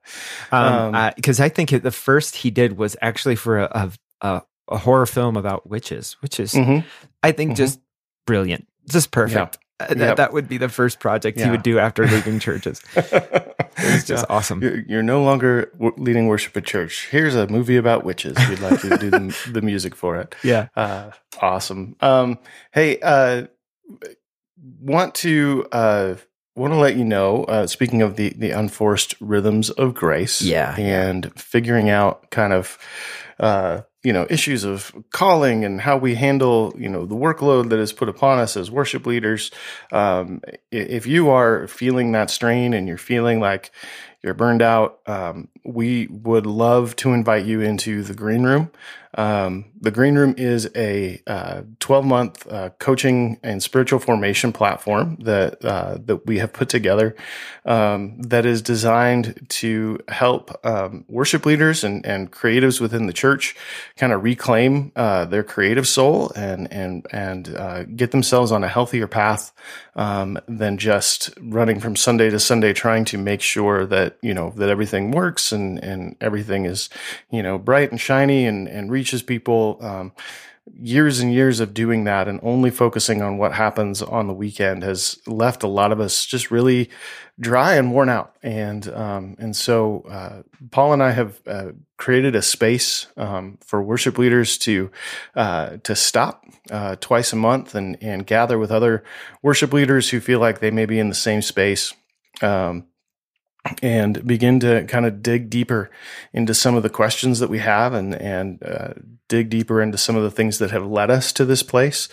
Um, Um, because I think it, the first he did was actually for a a, a, a horror film about witches, which is Mhm. I think Mhm. just brilliant, just perfect. Uh, That, that would be the first project he would do after leaving churches. It's just Yeah. awesome. You're, you're no longer w- leading worship at church. Here's a movie about witches. We'd like you to do the, the music for it. Yeah. Uh, awesome. Um, hey, uh, want to uh, want to let you know. Uh, speaking of the the unforced rhythms of grace, Yeah. and figuring out kind of uh, you know, issues of calling and how we handle, you know, the workload that is put upon us as worship leaders. Um, if you are feeling that strain and you're feeling like you're burned out, um, we would love to invite you into the green room. Um, the Green Room is a 12 uh, month uh, coaching and spiritual formation platform that uh, that we have put together um, that is designed to help um, worship leaders and, and creatives within the church kind of reclaim uh, their creative soul and and and uh, get themselves on a healthier path um, than just running from Sunday to Sunday trying to make sure that you know that everything works and and everything is you know bright and shiny and and reaches people. Um, years and years of doing that and only focusing on what happens on the weekend has left a lot of us just really dry and worn out. And um, and so uh, Paul and I have uh, created a space um, for worship leaders to uh, to stop uh, twice a month and and gather with other worship leaders who feel like they may be in the same space. Um, and begin to kind of dig deeper into some of the questions that we have and and uh, dig deeper into some of the things that have led us to this place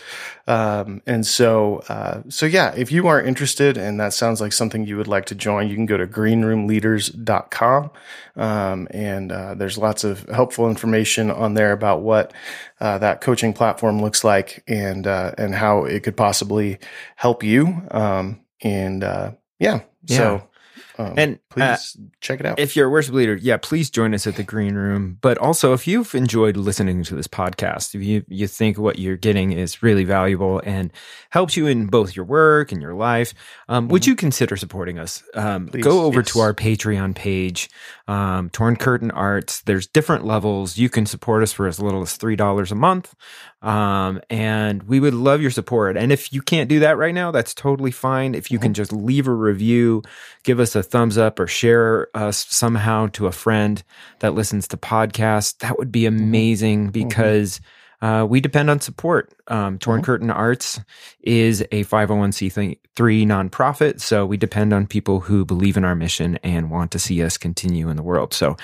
um, and so uh, so yeah if you are interested and that sounds like something you would like to join you can go to greenroomleaders.com um, and uh, there's lots of helpful information on there about what uh, that coaching platform looks like and uh, and how it could possibly help you um, and uh, yeah, yeah. so um, and uh, please uh, check it out. If you're a worship leader, yeah, please join us at the green room. But also, if you've enjoyed listening to this podcast, if you, you think what you're getting is really valuable and helps you in both your work and your life, um, mm-hmm. would you consider supporting us? Um, please, go over yes. to our Patreon page, um, Torn Curtain Arts. There's different levels. You can support us for as little as $3 a month. Um, and we would love your support. And if you can't do that right now, that's totally fine. If you mm-hmm. can just leave a review, give us a thumbs up, or share us somehow to a friend that listens to podcasts, that would be mm-hmm. amazing mm-hmm. Uh, we depend on support. Um, Torn mm-hmm. Curtain Arts is a 501c3 nonprofit, so we depend on people who believe in our mission and want to see us continue in the world. So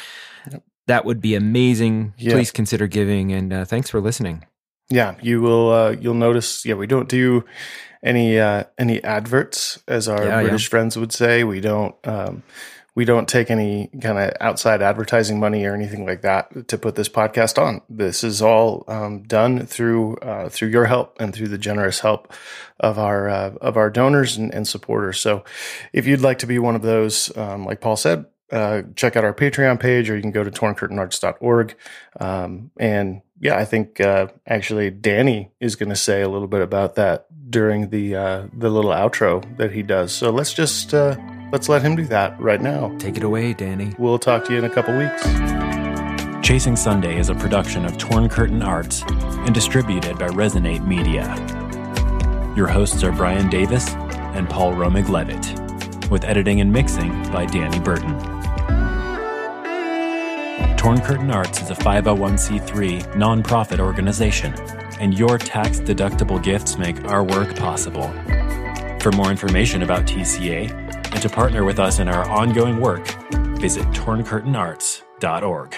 yep. that would be amazing. Please consider giving, and uh, thanks for listening. Yeah, you will. Uh, you'll notice. Yeah, we don't do any uh, any adverts, as our yeah, British yeah. friends would say. We don't. Um, we don't take any kind of outside advertising money or anything like that to put this podcast on. This is all um, done through uh, through your help and through the generous help of our uh, of our donors and, and, supporters. So, if you'd like to be one of those, um, like Paul said, uh, check out our Patreon page, or you can go to torncurtainarts.org. Um, and yeah, I think uh, actually Danny is going to say a little bit about that during the uh, the little outro that he does. So let's just uh, let's let him do that right now. Take it away, Danny. We'll talk to you in a couple weeks. Chasing Sunday is a production of Torn Curtain Arts and distributed by Resonate Media. Your hosts are Brian Davis and Paul Romig Levitt, with editing and mixing by Danny Burton. Torn Curtain Arts is a 501c3 nonprofit organization, and your tax deductible gifts make our work possible. For more information about TCA and to partner with us in our ongoing work, visit torncurtainarts.org.